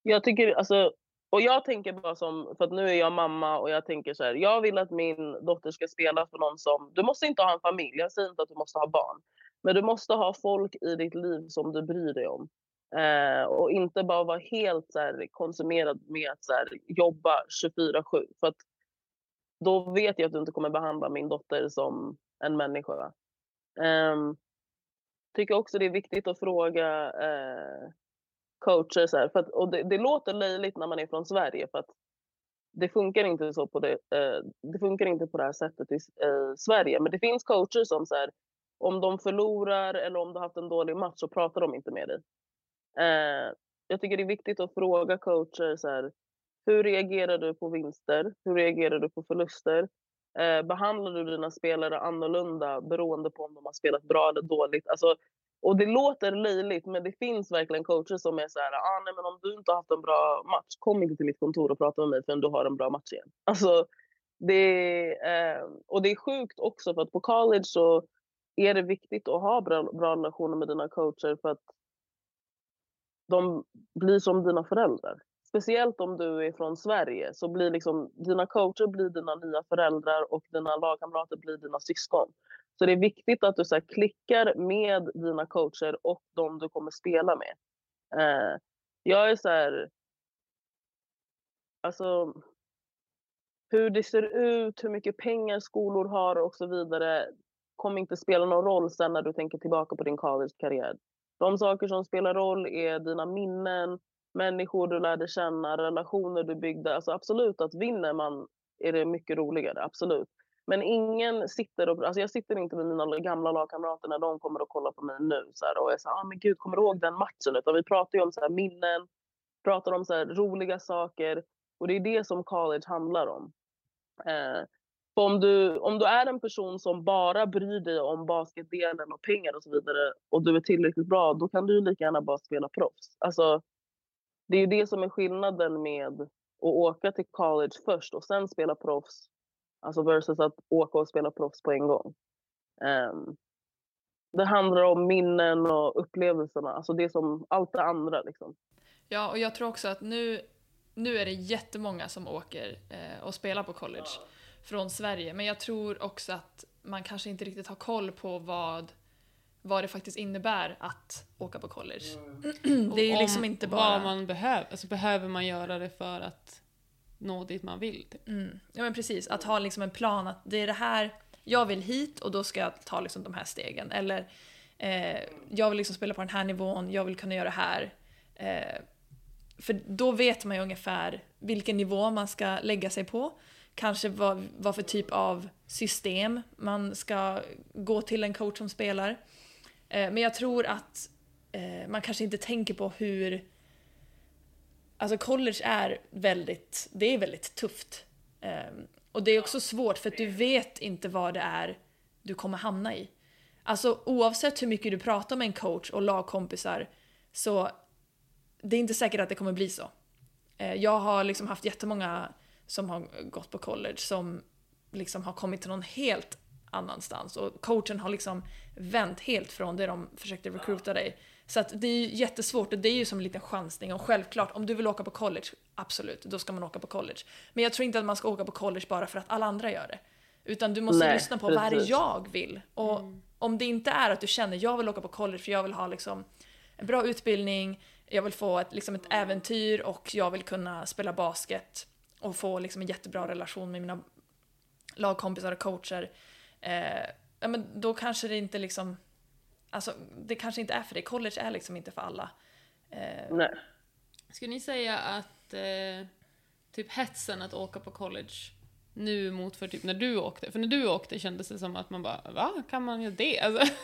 jag tycker, alltså, och jag tänker bara som, för att nu är jag mamma och jag tänker så här, jag vill att min dotter ska spela för någon som, du måste inte ha en familj, jag säger inte att du måste ha barn, men du måste ha folk i ditt liv som du bryr dig om. Uh, och inte bara vara helt så här, konsumerad med att så här, jobba 24-7. För att då vet jag att du inte kommer behandla min dotter som en människa. Um, tycker också det är viktigt att fråga uh, coacher, så här, för att, och det, det, låter löjligt när man är från Sverige för att det funkar inte så på det, uh, det funkar inte på det här sättet i uh, Sverige. Men det finns coacher som så här, om de förlorar eller om du har haft en dålig match så pratar de inte med dig. Jag tycker det är viktigt att fråga coacher så här, hur reagerar du på vinster? Hur reagerar du på förluster? Eh, behandlar du dina spelare annorlunda beroende på om de har spelat bra eller dåligt? Alltså, och det låter löjligt, men det finns verkligen coacher som är så här, ah, nej, men om du inte har haft en bra match, kom inte till mitt kontor och prata med mig förrän du har en bra match igen. Alltså, det, eh, och det är sjukt också för att på college så är det viktigt att ha bra, bra relationer med dina coacher för att de blir som dina föräldrar. Speciellt om du är från Sverige så blir liksom, dina coacher blir dina nya föräldrar och dina lagkamrater blir dina syskon. Så det är viktigt att du så här, klickar med dina coacher och de du kommer spela med. Eh, jag är så här... Alltså... Hur det ser ut, hur mycket pengar skolor har och så vidare kommer inte spela någon roll sen när du tänker tillbaka på din college-karriär. De saker som spelar roll är dina minnen, människor du lärde känna, relationer du byggde. Alltså absolut att vinner man är det mycket roligare, absolut. Men ingen sitter och, alltså jag sitter inte med mina gamla lagkamrater när de kommer och kollar på mig nu så här, och är så här, ah, men gud, kommer du ihåg den matchen? Utan vi pratar ju om så här, minnen, pratar om så här, roliga saker och det är det som college handlar om. Eh, för om du, om du är en person som bara bryr dig om basketdelen och pengar och så vidare och du är tillräckligt bra, då kan du lika gärna bara spela proffs. Alltså, det är ju det som är skillnaden med att åka till college först och sen spela proffs. Alltså versus att åka och spela proffs på en gång. Um, det handlar om minnen och upplevelserna, alltså det som allt det andra liksom. Ja, och jag tror också att nu, nu är det jättemånga som åker eh, och spelar på college från Sverige. Men jag tror också att man kanske inte riktigt har koll på vad, vad det faktiskt innebär att åka på college. det är ju liksom om inte Vad bara... man behöver, alltså behöver man göra det för att nå dit man vill. Typ. Mm. Ja men precis, att ha liksom en plan att det är det här, jag vill hit och då ska jag ta liksom de här stegen. Eller eh, jag vill liksom spela på den här nivån, jag vill kunna göra det här. Eh, för då vet man ju ungefär vilken nivå man ska lägga sig på. Kanske vad, vad för typ av system man ska gå till en coach som spelar. Eh, men jag tror att eh, man kanske inte tänker på hur Alltså college är väldigt, det är väldigt tufft. Ehm, och det är också svårt för att du vet inte vad det är du kommer hamna i. Alltså oavsett hur mycket du pratar med en coach och lagkompisar så det är inte säkert att det kommer bli så. Eh, jag har liksom haft jättemånga som har gått på college som liksom har kommit till någon helt annanstans och coachen har liksom vänt helt från det de försökte recruita dig så att det är ju jättesvårt och det är ju som en liten chansning och självklart om du vill åka på college, absolut, då ska man åka på college. Men jag tror inte att man ska åka på college bara för att alla andra gör det. Utan du måste Nej, lyssna på precis. vad är det jag vill? Och mm. om det inte är att du känner jag vill åka på college för jag vill ha liksom en bra utbildning, jag vill få ett, liksom ett äventyr och jag vill kunna spela basket och få liksom en jättebra relation med mina lagkompisar och coacher. Eh, ja, men då kanske det inte liksom Alltså det kanske inte är för dig. College är liksom inte för alla. Eh. Nej. Skulle ni säga att eh, typ hetsen att åka på college nu mot för typ när du åkte? För när du åkte kändes det som att man bara va? Kan man göra det?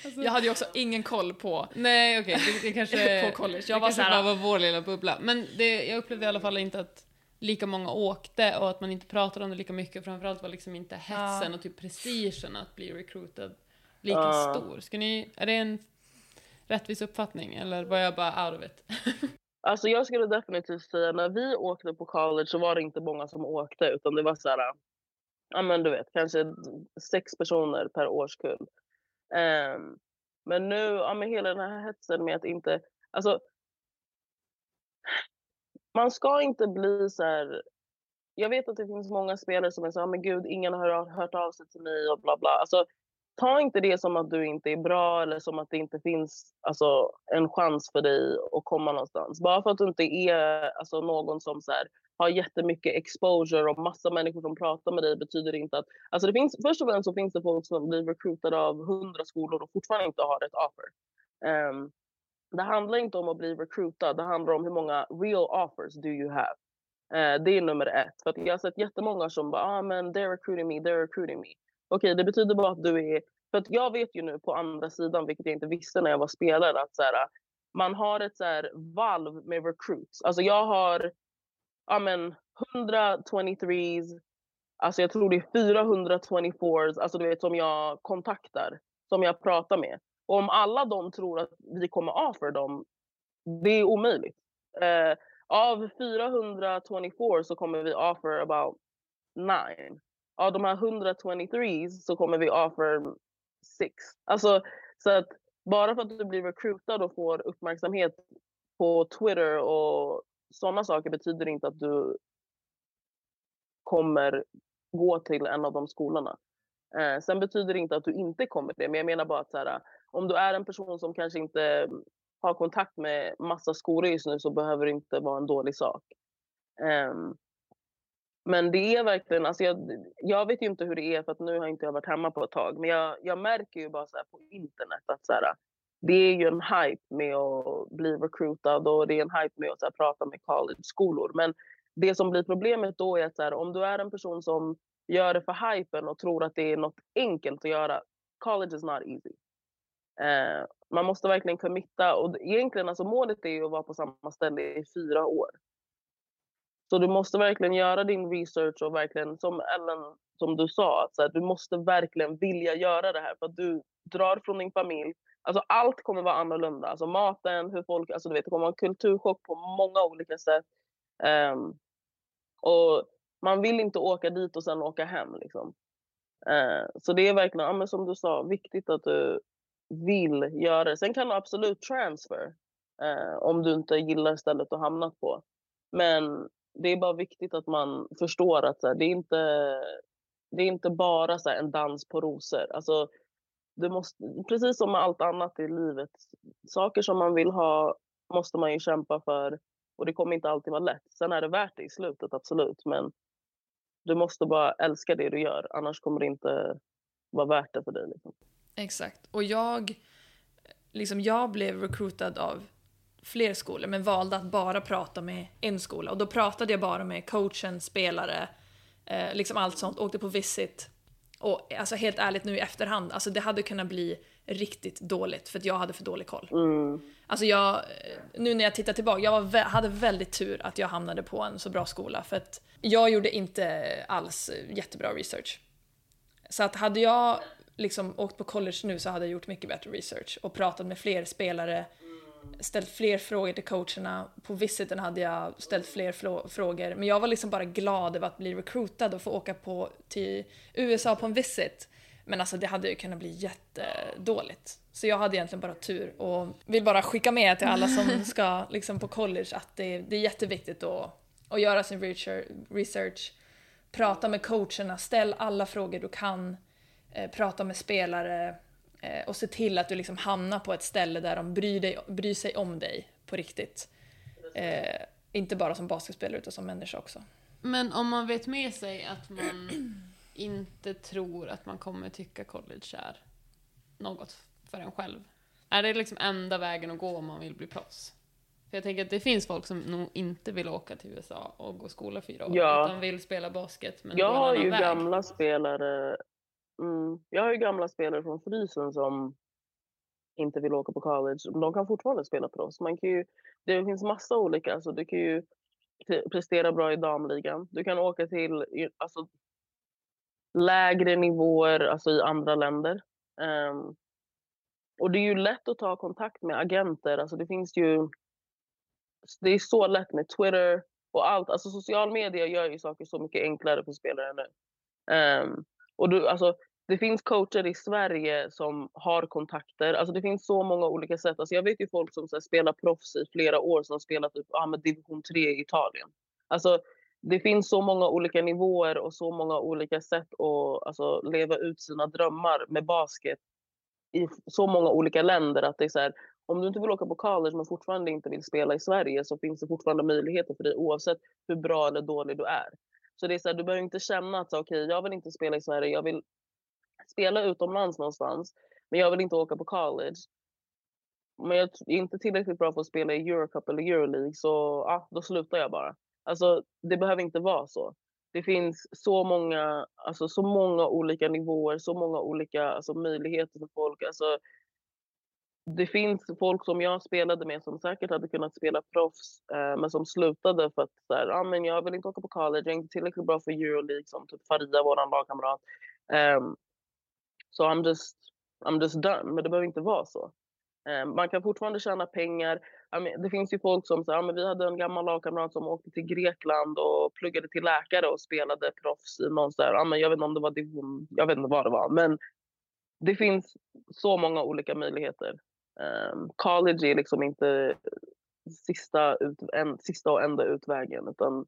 Alltså, alltså. Jag hade ju också ingen koll på Nej okej, okay, det, det, kanske på college. Jag det var kanske bara var vår lilla bubbla. Men det, jag upplevde i alla fall inte att lika många åkte och att man inte pratade om det lika mycket. Framförallt var liksom inte hetsen ja. och typ prestigen att bli recruitad lika uh. stor. Ska ni, är det en rättvis uppfattning eller var jag bara out of it? alltså jag skulle definitivt säga när vi åkte på college så var det inte många som åkte utan det var så här, ja men du vet kanske sex personer per årskull. Um, men nu, ja men hela den här hetsen med att inte, alltså man ska inte bli så här, jag vet att det finns många spelare som är så här, ah, men gud ingen har hört av sig till mig och bla bla. Alltså ta inte det som att du inte är bra eller som att det inte finns alltså, en chans för dig att komma någonstans. Bara för att du inte är alltså, någon som så här, har jättemycket exposure och massa människor som pratar med dig betyder inte att... Alltså det finns, först och främst så finns det folk som blir recruitade av hundra skolor och fortfarande inte har ett offer. Um, det handlar inte om att bli recruitad, det handlar om hur många real offers do you have. Eh, det är nummer ett. För att jag har sett jättemånga som bara ah, men “they're recruiting me, they're recruiting me”. Okej, det betyder bara att du är... För att jag vet ju nu på andra sidan, vilket jag inte visste när jag var spelare, att så här, man har ett så här valv med recruits. Alltså jag har ja, men, 123s, alltså jag tror det är 424s, alltså du vet som jag kontaktar, som jag pratar med. Och om alla de tror att vi kommer offer dem, det är omöjligt. Uh, av 424 så kommer vi offer about 9 av de här 123 så kommer vi offer 6. Alltså, så att bara för att du blir recruitad och får uppmärksamhet på Twitter och sådana saker betyder inte att du kommer gå till en av de skolorna. Eh, sen betyder det inte att du inte kommer det, men jag menar bara att så här, om du är en person som kanske inte har kontakt med massa skolor just nu så behöver det inte vara en dålig sak. Um, men det är verkligen, alltså jag, jag vet ju inte hur det är för att nu har inte jag varit hemma på ett tag. Men jag, jag märker ju bara så på internet att så här, det är ju en hype med att bli recruitad och det är en hype med att så här, prata med college-skolor. Men det som blir problemet då är att så här, om du är en person som gör det för hypen och tror att det är något enkelt att göra, college is not easy. Eh, man måste verkligen committa och egentligen alltså målet är ju att vara på samma ställe i fyra år. Så du måste verkligen göra din research och verkligen, som Ellen som du sa, att så här, du måste verkligen vilja göra det här för att du drar från din familj. Alltså allt kommer vara annorlunda. Alltså maten, hur folk, alltså du vet, det kommer vara en kulturchock på många olika sätt. Um, och man vill inte åka dit och sen åka hem. Liksom. Eh, så det är verkligen, ja, men som du sa, viktigt att du vill göra det. Sen kan du absolut transfer eh, om du inte gillar stället du hamnat på. Men det är bara viktigt att man förstår att här, det, är inte, det är inte bara så här, en dans på rosor. Alltså, du måste, precis som med allt annat i livet, saker som man vill ha måste man ju kämpa för. Och det kommer inte alltid vara lätt. Sen är det värt det i slutet, absolut. Men du måste bara älska det du gör, annars kommer det inte vara värt det för dig. Liksom. Exakt. Och jag, liksom jag blev recruitad av fler skolor men valde att bara prata med en skola. Och då pratade jag bara med coachen, spelare, eh, liksom allt sånt. Åkte på visit. Och alltså helt ärligt nu i efterhand, alltså det hade kunnat bli riktigt dåligt för att jag hade för dålig koll. Mm. Alltså jag, eh, nu när jag tittar tillbaka, jag var, hade väldigt tur att jag hamnade på en så bra skola för att jag gjorde inte alls jättebra research. Så att hade jag liksom åkt på college nu så hade jag gjort mycket bättre research och pratat med fler spelare, ställt fler frågor till coacherna. På visiten hade jag ställt fler frågor, men jag var liksom bara glad över att bli recruitad och få åka på till USA på en visit. Men alltså det hade ju kunnat bli jättedåligt. Så jag hade egentligen bara tur och vill bara skicka med till alla som ska liksom på college att det, det är jätteviktigt att, och göra sin research, prata med coacherna, ställ alla frågor du kan, eh, prata med spelare eh, och se till att du liksom hamnar på ett ställe där de bryr, dig, bryr sig om dig på riktigt. Eh, inte bara som basketspelare utan som människa också. Men om man vet med sig att man inte tror att man kommer tycka college är något för en själv. Är det liksom enda vägen att gå om man vill bli proffs? För jag tänker att det finns folk som nog inte vill åka till USA och gå skola fyra år, ja. utan vill spela basket men Jag har ju väg. gamla spelare mm, Jag har ju gamla spelare från Frysen som inte vill åka på college. De kan fortfarande spela proffs. Man kan ju, det finns massa olika, alltså du kan ju prestera bra i damligan. Du kan åka till alltså, lägre nivåer alltså i andra länder. Um, och det är ju lätt att ta kontakt med agenter. Alltså det finns ju... Det är så lätt med Twitter och allt. Alltså social media gör ju saker så mycket enklare för spelare nu. Um, och du, alltså, det finns coacher i Sverige som har kontakter. Alltså det finns så många olika sätt. Alltså jag vet ju folk som så här, spelar proffs i flera år som spelat typ, ah, med division 3 i Italien. Alltså det finns så många olika nivåer och så många olika sätt att alltså, leva ut sina drömmar med basket i så många olika länder att det är så här, om du inte vill åka på college men fortfarande inte vill spela i Sverige så finns det fortfarande möjligheter för dig oavsett hur bra eller dålig du är. Så det är så här, du behöver inte känna att okej, okay, jag vill inte spela i Sverige, jag vill spela utomlands någonstans, men jag vill inte åka på college. Men jag är inte tillräckligt bra för att spela i Eurocup eller Euroleague så ja, då slutar jag bara. Alltså, det behöver inte vara så. Det finns så många, alltså, så många olika nivåer, så många olika alltså, möjligheter för folk. Alltså, det finns folk som jag spelade med som säkert hade kunnat spela proffs eh, men som slutade för att så här, ah, men jag vill inte åka på college, jag är inte tillräckligt bra för Euroleague som liksom, typ Faria, vår lagkamrat. Um, så so I'm just, I'm just done. Men det behöver inte vara så. Um, man kan fortfarande tjäna pengar det finns ju folk som säger, ah, men vi hade en gammal lagkamrat som åkte till Grekland och pluggade till läkare och spelade proffs i någon där, ja, ah, jag vet inte om det var division, jag vet inte vad det var, men det finns så många olika möjligheter. Um, college är liksom inte sista, ut, en, sista och enda utvägen, utan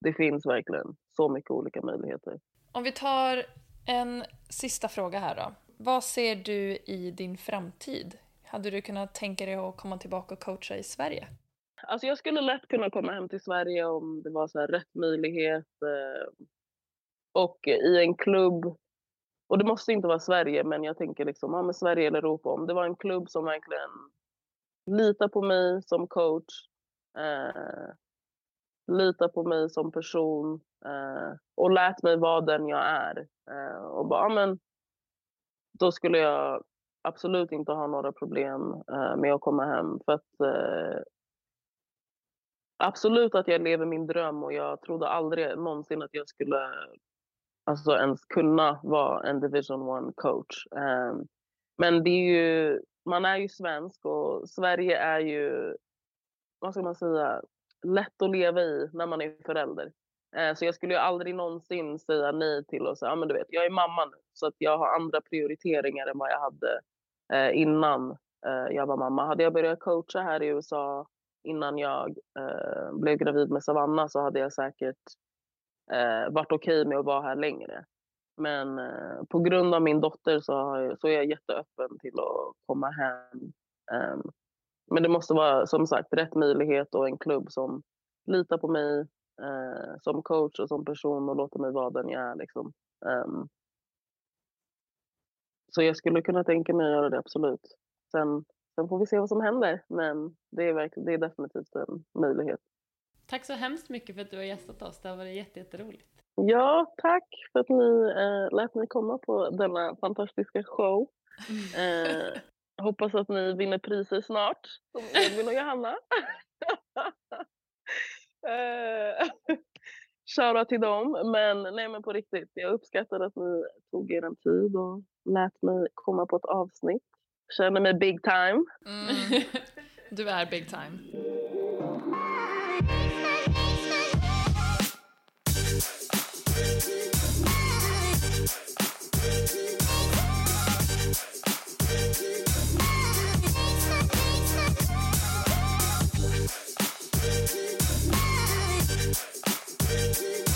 det finns verkligen så mycket olika möjligheter. Om vi tar en sista fråga här då. Vad ser du i din framtid hade du kunnat tänka dig att komma tillbaka och coacha i Sverige? Alltså jag skulle lätt kunna komma hem till Sverige om det var så rätt möjlighet. Eh, och i en klubb, och det måste inte vara Sverige, men jag tänker liksom, ja, men Sverige eller Europa. Om det var en klubb som verkligen litar på mig som coach, eh, litar på mig som person eh, och lät mig vara den jag är. Eh, och bara, ja, men då skulle jag absolut inte ha några problem eh, med att komma hem. För att, eh, absolut att jag lever min dröm och jag trodde aldrig någonsin att jag skulle alltså, ens kunna vara en division one coach. Um, men det är ju, man är ju svensk och Sverige är ju, vad ska man säga, lätt att leva i när man är förälder. Ehm, så jag skulle ju aldrig någonsin säga nej till att säga, ja men du vet, jag är mamma nu så att jag har andra prioriteringar än vad jag hade eh, innan eh, jag var mamma. Hade jag börjat coacha här i USA innan jag eh, blev gravid med Savanna så hade jag säkert eh, varit okej okay med att vara här längre. Men eh, på grund av min dotter så, jag, så är jag jätteöppen till att komma hem. Um, men det måste vara som sagt rätt möjlighet och en klubb som litar på mig eh, som coach och som person och låter mig vara den jag är. Liksom. Um, så jag skulle kunna tänka mig att göra det, absolut. Sen, sen får vi se vad som händer, men det är, verkl- det är definitivt en möjlighet. Tack så hemskt mycket för att du har gästat oss. Det har varit jätteroligt. Ja, tack för att ni eh, lät mig komma på denna fantastiska show. Eh, hoppas att ni vinner priser snart, som Edvin och Johanna. eh, Shoutout till dem, men nej men på riktigt, jag uppskattar att ni tog er en tid och lät mig komma på ett avsnitt. Känner mig big time. Mm. Du är big time. Thank you.